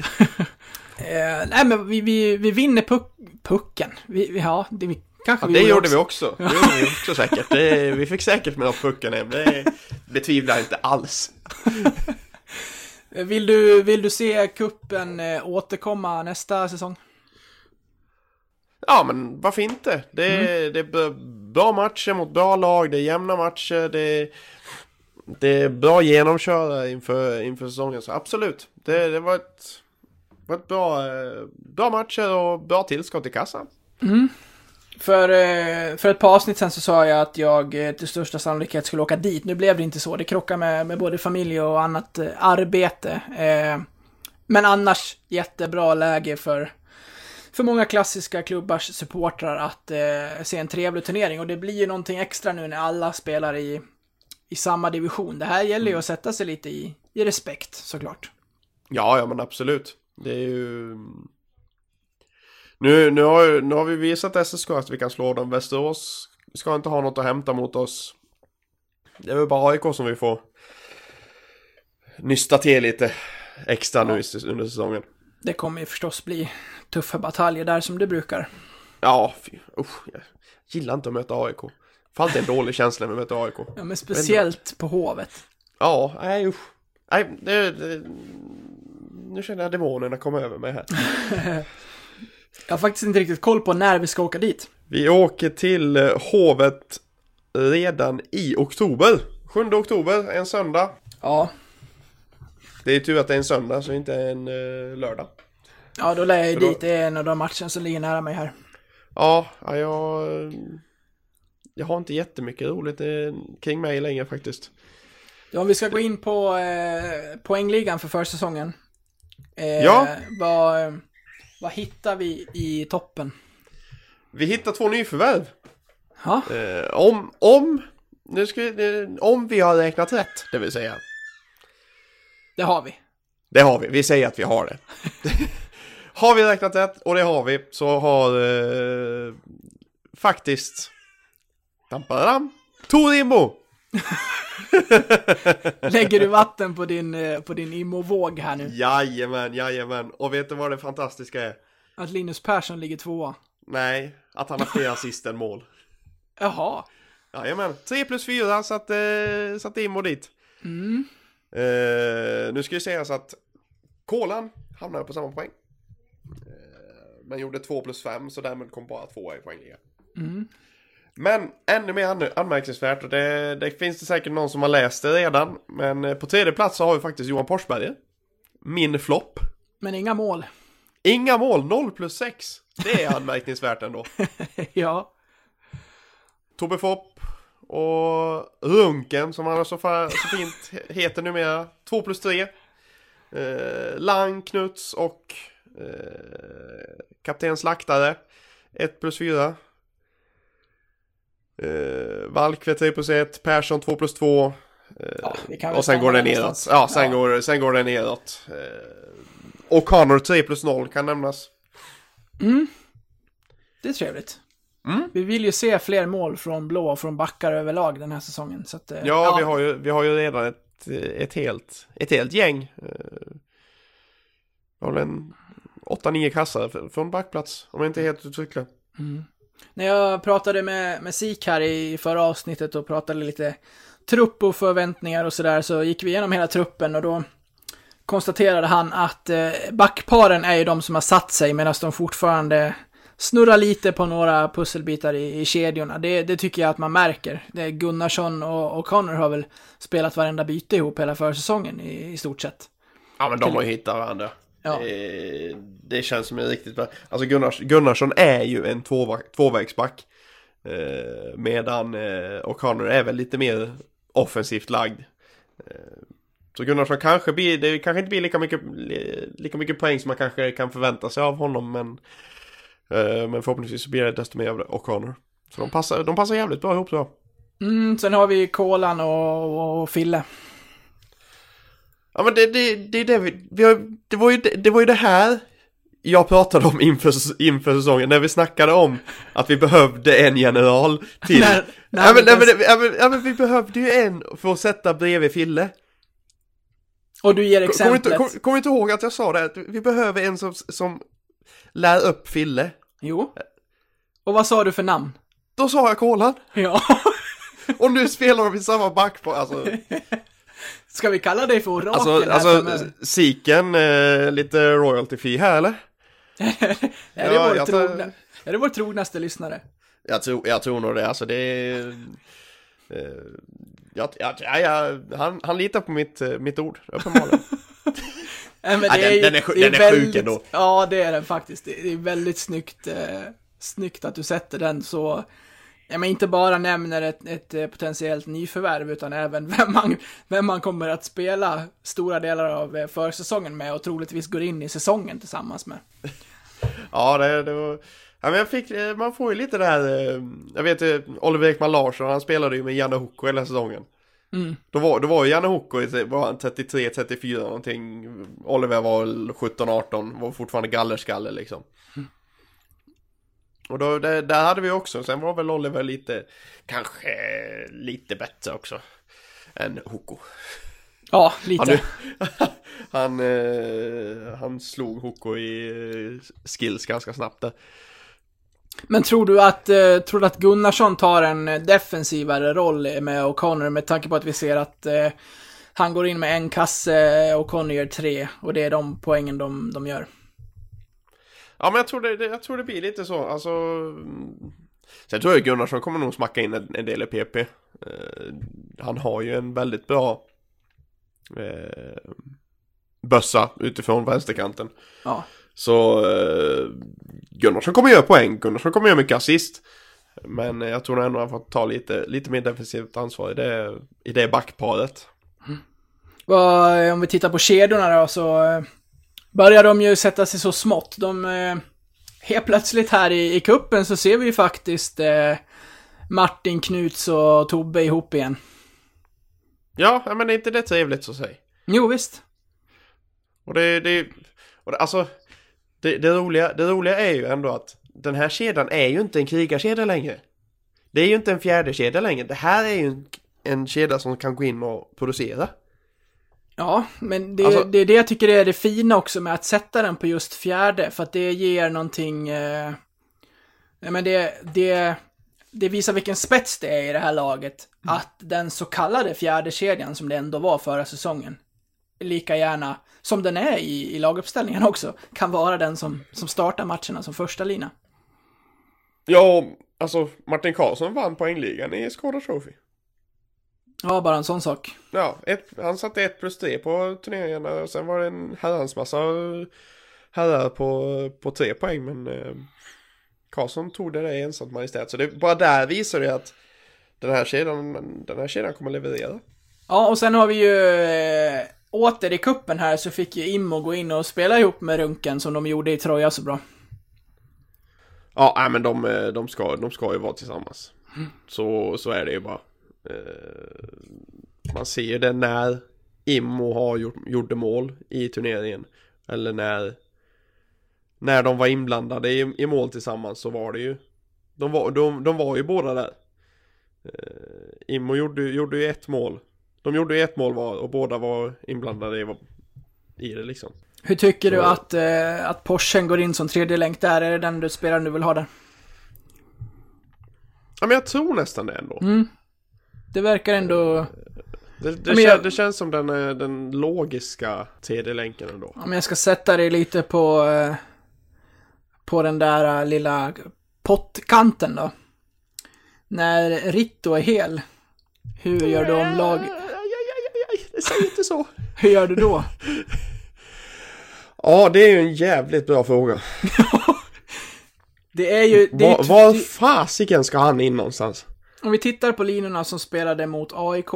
eh, nej, men vi, vi, vi vinner puck, pucken. Vi, ja, det vi, kanske Ja, vi det gjorde också. vi också. Det gjorde vi också säkert. Det, vi fick säkert med oss pucken hem. Det betvivlar jag inte alls. Vill du, vill du se kuppen eh, återkomma nästa säsong? Ja, men varför inte? Det, är- det är bra matcher mot bra lag, det är jämna matcher, det är, det är bra genomköra inför, inför säsongen. Så absolut, det, det var ett, var ett bra, eh, bra matcher och bra tillskott i kassan. För, eh, för ett par avsnitt sen så sa jag att jag eh, till största sannolikhet skulle åka dit. Nu blev det inte så. Det krockar med, med både familj och annat arbete. Men annars jättebra läge för, för många klassiska klubbars supportrar att eh, se en trevlig turnering. Och det blir ju någonting extra nu när alla spelar i, i samma division. Det här gäller ju att sätta sig lite i, i respekt såklart. Ja, ja men absolut. Det är ju... Nu, nu, har, ju- nu har vi visat SSK att vi kan slå dem. Västerås ska inte ha något att hämta mot oss. Det är väl bara AIK som vi får nysta till lite extra nu i- under säsongen. Det kommer ju förstås bli tuffa bataljer där som det brukar. Ja, fy, usch, jag gillar inte att möta AIK. Får alltid en dålig känsla med att möta AIK. Ja, men speciellt på Hovet. Ja, nej usch. Nej, det, det, nu känner jag demonerna komma över mig här. Jag har faktiskt inte riktigt koll på när vi ska åka dit. Vi åker till eh, Hovet redan i oktober. 7 oktober, en söndag. Ja, Det är tur att det är en söndag så inte en uh, lördag. ja då lär jag ju då- dit. Det är en av de matcherna som ligger nära mig här. Ja, ja, jag... Jag har inte jättemycket roligt eh, kring mig längre faktiskt. Ja, om vi ska gå in på eh, poängligan för försäsongen. Eh, Ja. Vad, vad hittar vi i toppen? Vi hittar två nyförvärv. Ja, Eh, om, om, nu ska vi, eh, om vi har räknat rätt, det vill säga. Det har vi. Det har vi, vi säger att vi har det. har vi räknat rätt, och det har vi, så har eh, faktiskt... Dam, Torimo! Lägger du vatten på din, eh, på din Imo-våg här nu? Jajamän, jajamän. Och vet du vad det fantastiska är? Att Linus Persson ligger tvåa? Nej, att han har fler assist än mål. Jaha. Jajamän, 3 plus 4 så att, eh, så att Imo dit. Mm. Eh, nu ska vi säga så att Kolan hamnade på samma poäng. Eh, men gjorde 2 plus 5 så därmed kom bara 2 i poängligan. Mm. Men ännu mer an- anmärkningsvärt och det, det finns det säkert någon som har läst det redan. Men eh, på tredje plats så har vi faktiskt Johan Forsberger. Min flopp. Men inga mål. Inga mål, 0 plus 6. Det är anmärkningsvärt ändå. ja. Tobbe Fopp och Runken som han så, så fint he- heter numera. 2 plus 3. Eh, Lang, Knuts och eh, Kapten Slaktare. 1 plus 4. Eh, Valkve 3 plus 1. Persson 2 plus 2. Eh, Ja, och sen går det neråt. Ja, sen, Ja. Går, sen går det neråt. Eh, O'Connor 3 plus 0 kan nämnas. Det är trevligt. Mm. Vi vill ju se fler mål från blå och från backar överlag den här säsongen. Så att, eh, Ja, Vi, har ju, vi har ju redan ett, ett, helt, ett helt gäng. Vi har en 8-9 kassar från backplats, om jag inte är helt ute cyklar. När jag pratade med, med Sik här i förra avsnittet och pratade lite trupp och förväntningar och sådär så gick vi igenom hela truppen och då konstaterade han att eh, backparen är ju de som har satt sig medan de fortfarande snurrar lite på några pusselbitar i, i kedjorna. Det, det tycker jag att man märker. Det Gunnarsson och, och Connor har väl spelat varenda byte ihop hela försäsongen i, i stort sett. Ja, men de har ju hittat varandra. Ja. Det, det känns som en riktigt bra. Alltså Gunnars, Gunnarsson är ju en tvåva- tvåvägsback. Eh, medan eh, O'Connor är väl lite mer offensivt lagd. Eh, så Gunnarsson kanske blir, det kanske inte blir lika mycket, li- lika mycket poäng som man kanske kan förvänta sig av honom. Men, men förhoppningsvis blir det desto mer av O'Connor. Så de passar, de passar jävligt bra ihop så. Mm, sen har vi Kolan och, och Fille. Ja men det, det, det är det vi, vi har, det, var ju, det, det var ju det här jag pratade om inför, inför säsongen när vi snackade om att vi behövde en general till. När- när ja, men, vi ja, men, ja, men, ja, men vi behövde ju en för att sätta bredvid Fille. Och du ger Kommer exemplet. inte, kom, kommer du inte ihåg att jag sa det? Att vi behöver en som, som lär upp Fille. Jo. Och vad sa du för namn? Då sa jag Kolan. Ja. Och nu spelar de i samma back på, alltså. Ska vi kalla dig för orakel Alltså, här alltså framöver? Siken, eh, lite royalty fee här eller? är, det ja, vår jag tar- trogna, är det vår trognaste lyssnare? Jag tror, jag tror nog det, alltså det är... Eh, jag, jag, ja, ja, han, han litar på mitt, eh, mitt ord, uppenbarligen. Nej, men Ja, det den- är sjuk- det den är sjuk väldigt- ändå. Ja, det är den faktiskt. Det är väldigt snyggt, eh, snyggt att du sätter den så... Ja, men inte bara nämner ett, ett eh, potentiellt nyförvärv, utan även vem man, vem man kommer att spela stora delar av eh, försäsongen med och troligtvis går in i säsongen tillsammans med. ja, det, det var... Ja, men jag fick, eh, man får ju lite det här, jag vet Oliver Ekman Larsson, han spelade ju med Janne Hoko hela säsongen. Mm. Då var, då var Janne Hoko, i- var han 33-34 någonting, Oliver var väl 17-18, var fortfarande gallerskalle liksom. Och då, det, där hade vi också, sen var väl Oliver lite, kanske lite bättre också. Än Hoko. Ja, Han, lite. han, eh, han slog Hoko i eh, skills ganska snabbt där. Men tror du att, eh, tror du att Gunnarsson tar en eh, defensivare roll med O'Connor med tanke på att vi ser att eh, han går in med en kasse, O'Connor gör tre och det är de poängen de, de gör. Ja men jag tror det, jag tror det blir lite så, alltså mm. Sen tror jag Gunnarsson kommer nog smacka in en, en del i PP eh, Han har ju en väldigt bra eh, Bössa utifrån vänsterkanten Ja. Så uh, Gunnarsson kommer göra poäng, Gunnarsson kommer göra mycket assist. Men jag tror ändå han får ta lite, lite mer defensivt ansvar i det, i det backparet. Vad- Om vi tittar på kedjorna då så eh, börjar de ju sätta sig så smått. De, eh, helt plötsligt här i, i kuppen så ser vi ju faktiskt eh, Martin, Knuts och Tobbe ihop igen. Ja, ja, men är inte det trevligt så säg? Jo, visst. Och det, det, och det alltså, det, det, roliga, det roliga är ju ändå att den här kedjan är ju inte en krigarkedja längre. Det är ju inte en fjärde kedja längre. Det här är ju en, en kedja som kan gå in och producera. Ja, men det, Alltså- det är det jag tycker är det fina också med att sätta den på just fjärde, för att det ger någonting... Eh, men det, det, det visar vilken spets det är i det här laget. Att den så kallade fjärde kedjan som det ändå var förra säsongen, lika gärna, som den är i, i laguppställningen också, kan vara den som, som startar matcherna som första lina. Ja, alltså Martin Karlsson vann poängligan i Skåda Trophy. Ja, bara en sån sak. Ja, ett, han satte 1 plus 3 på turneringarna och sen var det en herrans massa herrar på, på 3 poäng men eh, Karlsson tog det där ensamt majestät. Så det, bara där visar det att den här kedjan, den här kedjan kommer leverera. Ja, och sen har vi ju eh, åter i kuppen här så fick ju Immo gå in och spela ihop med Runken som de gjorde i Troja så bra. Ja, nej, men de, eh, de, ska, de ska ju vara tillsammans. Så, så är det ju bara. Eh, man ser ju det när Immo har gjort, gjorde mål i turneringen. Eller när, när de var inblandade i, i mål tillsammans så var det ju. De var, de, de var ju båda där. Eh, Immo gjorde, gjorde ju ett mål. De gjorde ju ett mål var och båda var inblandade i, i det liksom. Hur tycker du Så- att, eh, att Porschen går in som tredje länk där? Är det den du spelar du vill ha där? Ja men jag tror nästan det ändå. Det verkar ändå... Det, det, Men kän, jag- det känns som den, eh, den logiska tredje länken ändå. Om jag ska sätta dig lite på... Eh, på den där eh, lilla pottkanten då. När Ritto är hel. Hur gör du om lag... Säger inte så. Hur gör du då? Ja, det är ju en jävligt bra fråga. Det är ju... Det är ju Var, fasiken ska han in någonstans? Om vi tittar på linorna som spelade mot AIK.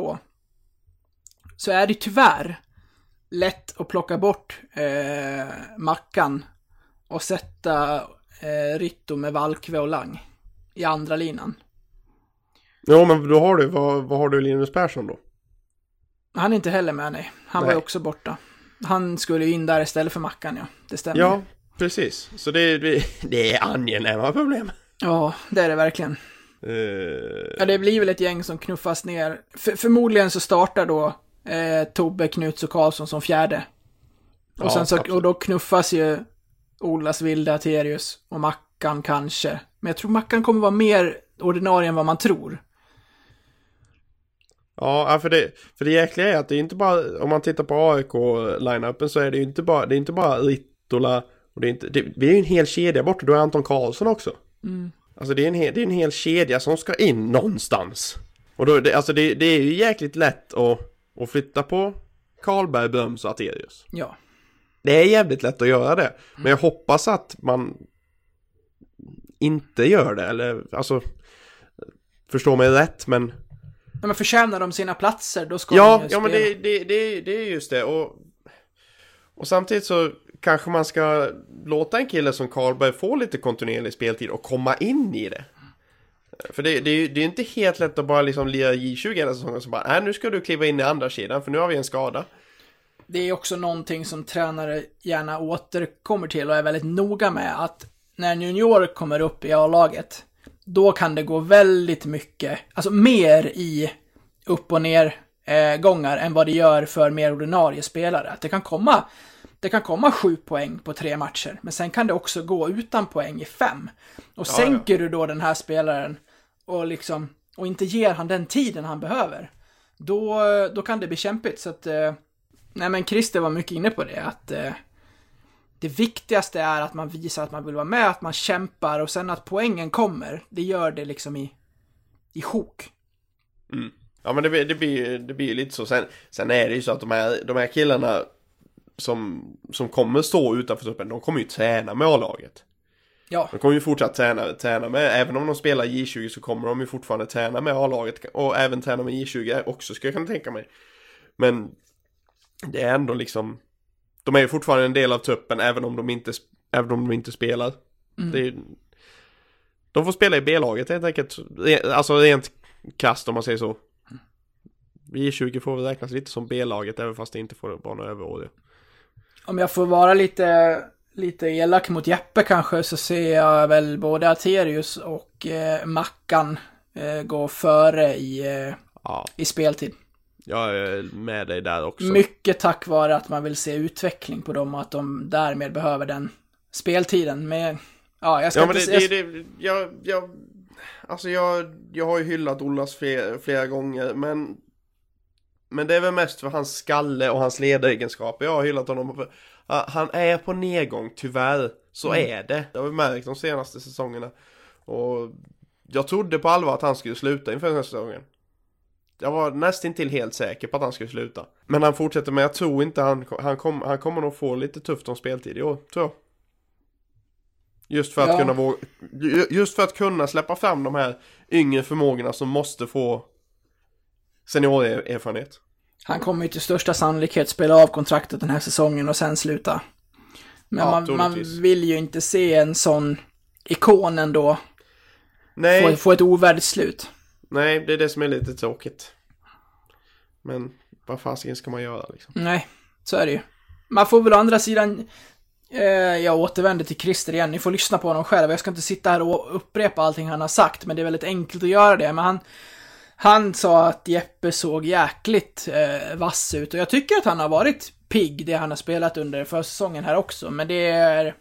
Så är det tyvärr lätt att plocka bort eh, Mackan och sätta eh, Ritto med Valkve och Lang i andra linan. Jo, men då har du, vad, vad har du Linus Persson då? Han är inte heller med, nej. Han var Nej. ju också borta. Han skulle ju in där istället för Mackan, ja. Det stämmer. Ja, precis. Så det, det, det är angenäma problem. Ja, det är det verkligen. Eh, Ja, det blir väl ett gäng som knuffas ner. För, förmodligen så startar då eh, Tobbe, Knuts och Karlsson som fjärde. Och, Ja, sen så, absolut. och då knuffas ju Olas Vilde, Aterius och Mackan kanske. Men jag tror Mackan kommer vara mer ordinarie än vad man tror. Ja, för det, för det jäkliga är att det är inte bara, om man tittar på AIK-line-upen så är det ju inte bara, det är inte bara Rittola och det är inte, det, vi är ju en hel kedja borta, du har Anton Karlsson också. Alltså det är, en hel, det är en hel kedja som ska in någonstans. Och då, det, alltså det, det är ju jäkligt lätt att, att flytta på Karlberg, Bröms och Aterius. Ja. Det är jävligt lätt att göra det. Men jag hoppas att man inte gör det, eller alltså Förstå mig rätt, men Men man förtjänar de sina platser, då ska Ja, de ju ja men det, det, det, det är just det. Och, och samtidigt så kanske man ska låta en kille som Karlberg få lite kontinuerlig speltid och komma in i det. För det, det, är ju- det är inte helt lätt att bara liksom lira J20 hela säsongen och så bara, nej nu ska du kliva in i andra sidan för nu har vi en skada. Det är också någonting som tränare gärna återkommer till och är väldigt noga med att när en junior kommer upp i A-laget, då kan det gå väldigt mycket, alltså mer i upp och ner eh, gångar än vad det gör för mer ordinarie spelare. Att det kan komma det kan komma sju poäng på tre matcher, men sen kan det också gå utan poäng i fem. Och sänker du då den här spelaren och liksom, och inte ger han den tiden han behöver, då, då kan det bli kämpigt. Så att, eh, nej men Christer var mycket inne på det, att eh, det viktigaste är att man visar att man vill vara med, att man kämpar och sen att poängen kommer, det gör det liksom i, i sjok. Ja men det, blir- det blir det blir lite så. Sen, sen är det ju så att de här, de här killarna som, som kommer stå utanför truppen, de kommer ju träna med A-laget. Ja, De kommer ju fortsatt träna, träna med, även om de spelar J20 så kommer de ju fortfarande träna med A-laget och även träna med J20 också ska jag kunna tänka mig. Men det är ändå liksom, de är ju fortfarande en del av truppen även om de inte, även om de inte spelar. Det är, de får spela i B-laget helt enkelt, alltså rent kast om man säger så. J20 får väl räknas lite som B-laget även fast det inte får vara några överåriga. om jag får vara lite, lite elak mot Jeppe kanske så ser jag väl både Aterius och eh, Mackan eh, gå före i, eh, Ja, i speltid. Jag är med dig där också. Mycket tack vare att man vill se utveckling på dem och att de därmed behöver den speltiden. Men ja, jag ska Ja men inte... det, det, det jag, jag, alltså jag, jag har ju hyllat Ollas flera, flera gånger men Men det är väl mest för hans skalle och hans ledaregenskaper. Jag har hyllat honom för Han är på nedgång, tyvärr. Så är det, det har vi märkt de senaste säsongerna. Och Jag trodde på allvar att han skulle sluta inför den här säsongen Jag var nästintill helt säker på att han skulle sluta Men han fortsätter, men jag tror inte han, han, kom, han kommer nog få lite tufft om speltid i år, tror jag Just för att Ja. kunna våga, ju- just för att kunna släppa fram de här yngre förmågorna som måste få seniorerfarenhet. Han kommer ju till största sannolikhet spela av kontraktet den här säsongen och sen sluta. Men Ja, man, man vill ju inte se en sån ikon ändå Nej, få, få ett ovärdigt slut nej, det är det som är lite tråkigt. Men vad fasiken ska man göra liksom? Nej, så är det ju. Man får väl å andra sidan... Eh, jag återvänder till Christer igen, ni får lyssna på honom själv. Jag ska inte sitta här och upprepa allting han har sagt, men det är väldigt enkelt att göra det. Men han, han sa att Jeppe såg jäkligt eh, vass ut och jag tycker att han har varit pigg, det han har spelat under försäsongen här också. Men det är...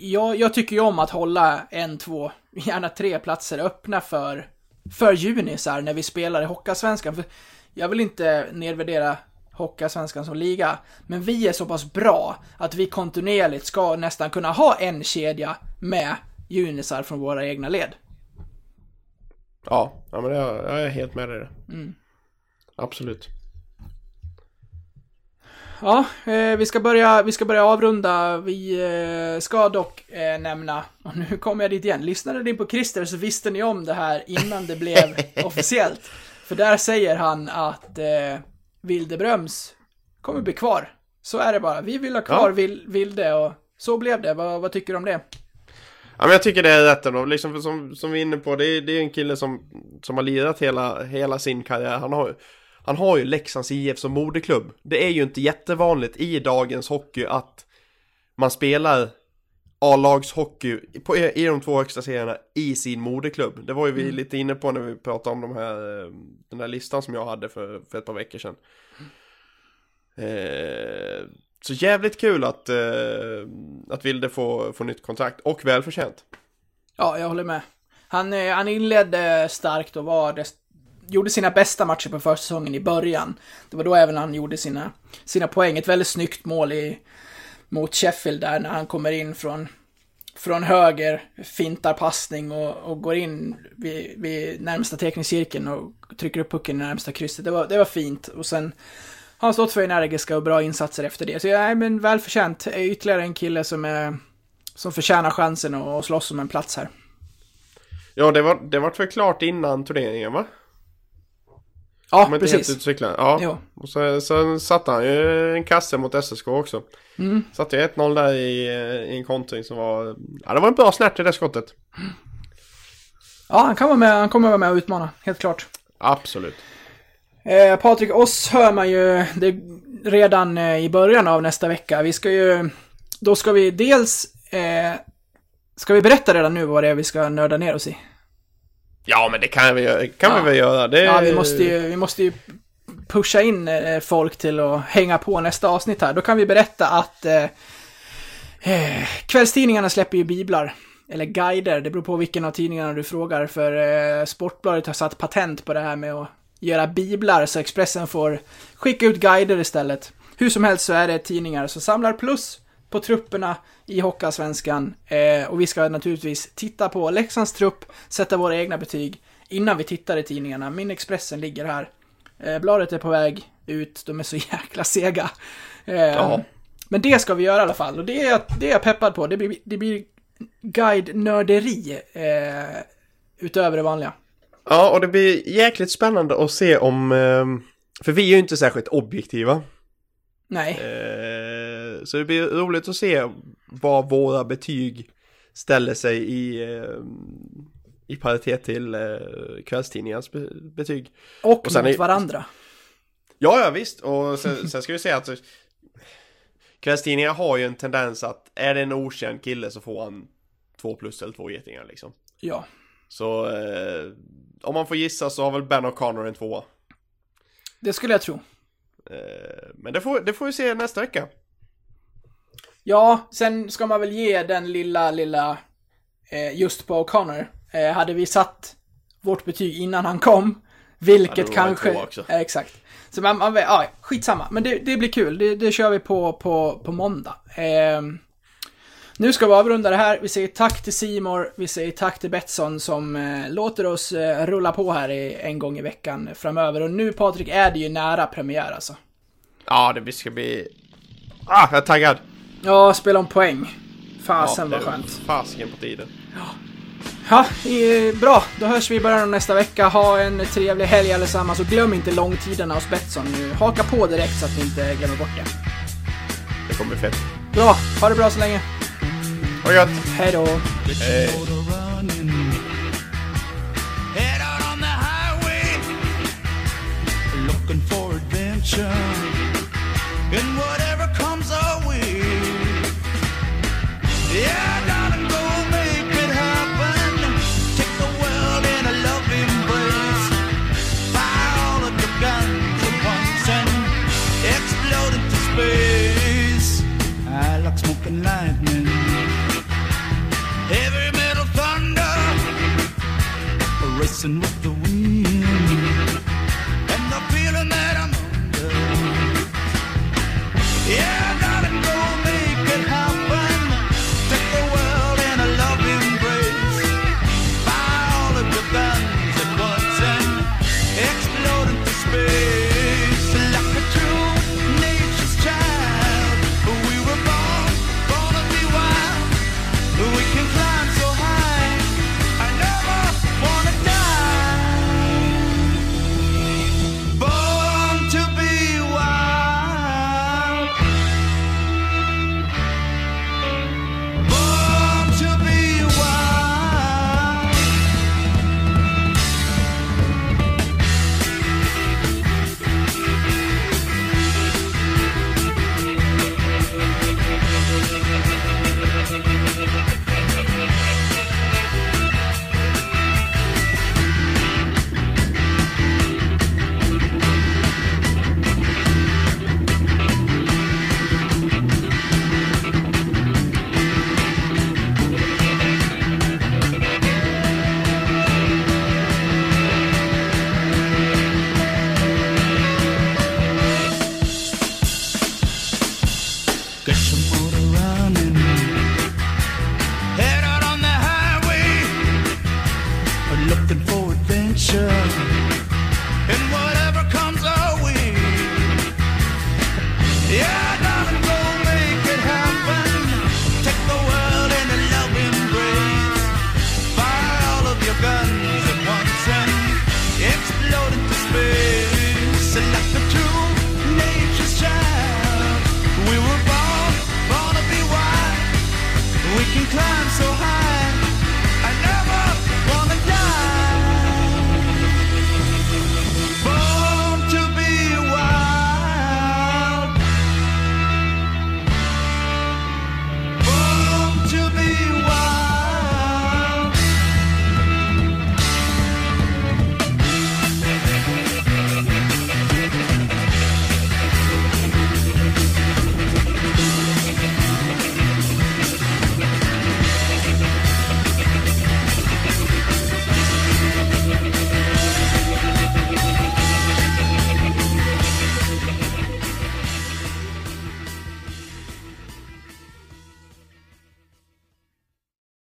Jag, jag tycker ju om att hålla en, två, gärna tre platser öppna för, för junisar när vi spelar i Hockeyallsvenskan. För jag vill inte nedvärdera Hockeyallsvenskan som liga, men vi är så pass bra att vi kontinuerligt ska nästan kunna ha en kedja med junisar från våra egna led. Ja, ja men jag, jag är helt med dig där. Absolut. Ja, eh, vi, ska börja, vi ska börja avrunda. Vi eh, ska dock eh, nämna, och nu kommer jag dit igen, lyssnade ni på Christer så visste ni om det här innan det blev officiellt. För där säger han att eh, Wildebröms kommer bli kvar. Så är det bara. Vi vill ha kvar Ja. Vil- Vilde och så blev det. Vad, vad tycker du om det? Ja men jag tycker det är rätt ändå, liksom som, som vi är inne på, det är, det är en kille som, som har lirat hela, hela sin karriär. Han har, han har ju Leksands IF som moderklubb. Det är ju inte jättevanligt i dagens hockey att man spelar A-lagshockey i de två högsta serierna i sin moderklubb. Det var ju vi lite inne på när vi pratade om de här, den här listan som jag hade för, för ett par veckor sedan. Eh, så jävligt kul att, eh, att Vilde får, får nytt kontrakt och välförtjänt. Ja, jag håller med. Han, eh, han inledde starkt och var det, gjorde sina bästa matcher på försäsongen i början. Det var då även han gjorde sina, sina poäng. Ett väldigt snyggt mål i, mot Sheffield där när han kommer in från, från höger, fintar passning och, och går in vid, vid närmsta teckningscirkeln och trycker upp pucken i närmsta krysset. Det var, det var fint. Och sen har han stått för energiska och bra insatser efter det. Så nej, men välförtjänt. Ytterligare en kille som är som förtjänar chansen att slåss om en plats här. Ja, det var, det var väl klart innan turneringen va? Ja, helt precis. utcyklat. Ja. Jo. Och så, sen satte han ju en kasse mot SSK också. Mm. Satte ju 1-0 där i, i en kontring som var... Ja, det var en bra snärt i det skottet. Ja, han, kan vara med, han kommer vara med och utmana, helt klart. Absolut. Eh, Patrik, oss hör man ju det, redan eh, i början av nästa vecka. Vi ska ju... Då ska vi dels... Eh, ska vi berätta redan nu vad det är vi ska nörda ner oss i? Ja, men det kan vi, kan Ja. vi väl göra. Det, Ja, vi måste ju, vi måste ju pusha in eh, folk till att hänga på nästa avsnitt här. Då kan vi berätta att eh, eh, kvällstidningarna släpper ju biblar. Eller guider, det beror på vilken av tidningarna du frågar. För eh, Sportbladet har satt patent på det här med att göra biblar så Expressen får skicka ut guider istället. Hur som helst så är det tidningar som samlar plus på trupperna i Hockeyallsvenskan. Eh, och vi ska naturligtvis titta på Leksands trupp, sätta våra egna betyg innan vi tittar i tidningarna. Min Expressen ligger här. Eh, bladet är på väg ut. De är så jäkla sega. Eh, Ja. Men det ska vi göra i alla fall och det är, jag- det är jag peppad på. Det blir, det blir guide-nörderi eh, utöver det vanliga. Ja, och det blir jäkligt spännande att se om... ehm, För vi är ju inte särskilt objektiva. Nej, Eh, Så det blir roligt att se vad våra betyg ställer sig i, ehm, i paritet till eh, kvällstidningarnas be- betyg. och, och mot varandra. Ja, ja visst. Och sen, sen ska vi säga att kvällstidningar har ju en tendens att är det en okänd kille så får han två plus eller två getingar liksom. Ja. Så eh, om man får gissa så har väl Ben O'Connor en tvåa. Det skulle jag tro. Eh, men det får, det får vi se nästa vecka. Ja, sen ska man väl ge den lilla, lilla, eh, just på O'Connor. Eh, hade vi satt vårt betyg innan han kom, vilket Ja, kanske... Eh, exakt. Så man, man ja, skitsamma. Men det, det blir kul. Det, det kör vi på, på, på måndag. Eh, nu ska vi avrunda det här. Vi säger tack till Simor. Vi säger tack till Betsson som eh, låter oss eh, rulla på här i, en gång i veckan framöver. Och nu Patrik är det ju nära premiär alltså. Ja, det ska bli... Ah, jag är taggad! Ja, spela om poäng. Fasen ja, vad det är skönt. Fasiken på tiden. Ja, eh, bra. Då hörs vi i början av nästa vecka. Ha en trevlig helg allesammans och glöm inte långtiderna hos Betsson nu. Haka på direkt så att ni inte glömmer bort det. Det kommer bli fett. Bra, ha det bra så länge. Ha gött! Hej då. Hej! Head out yeah,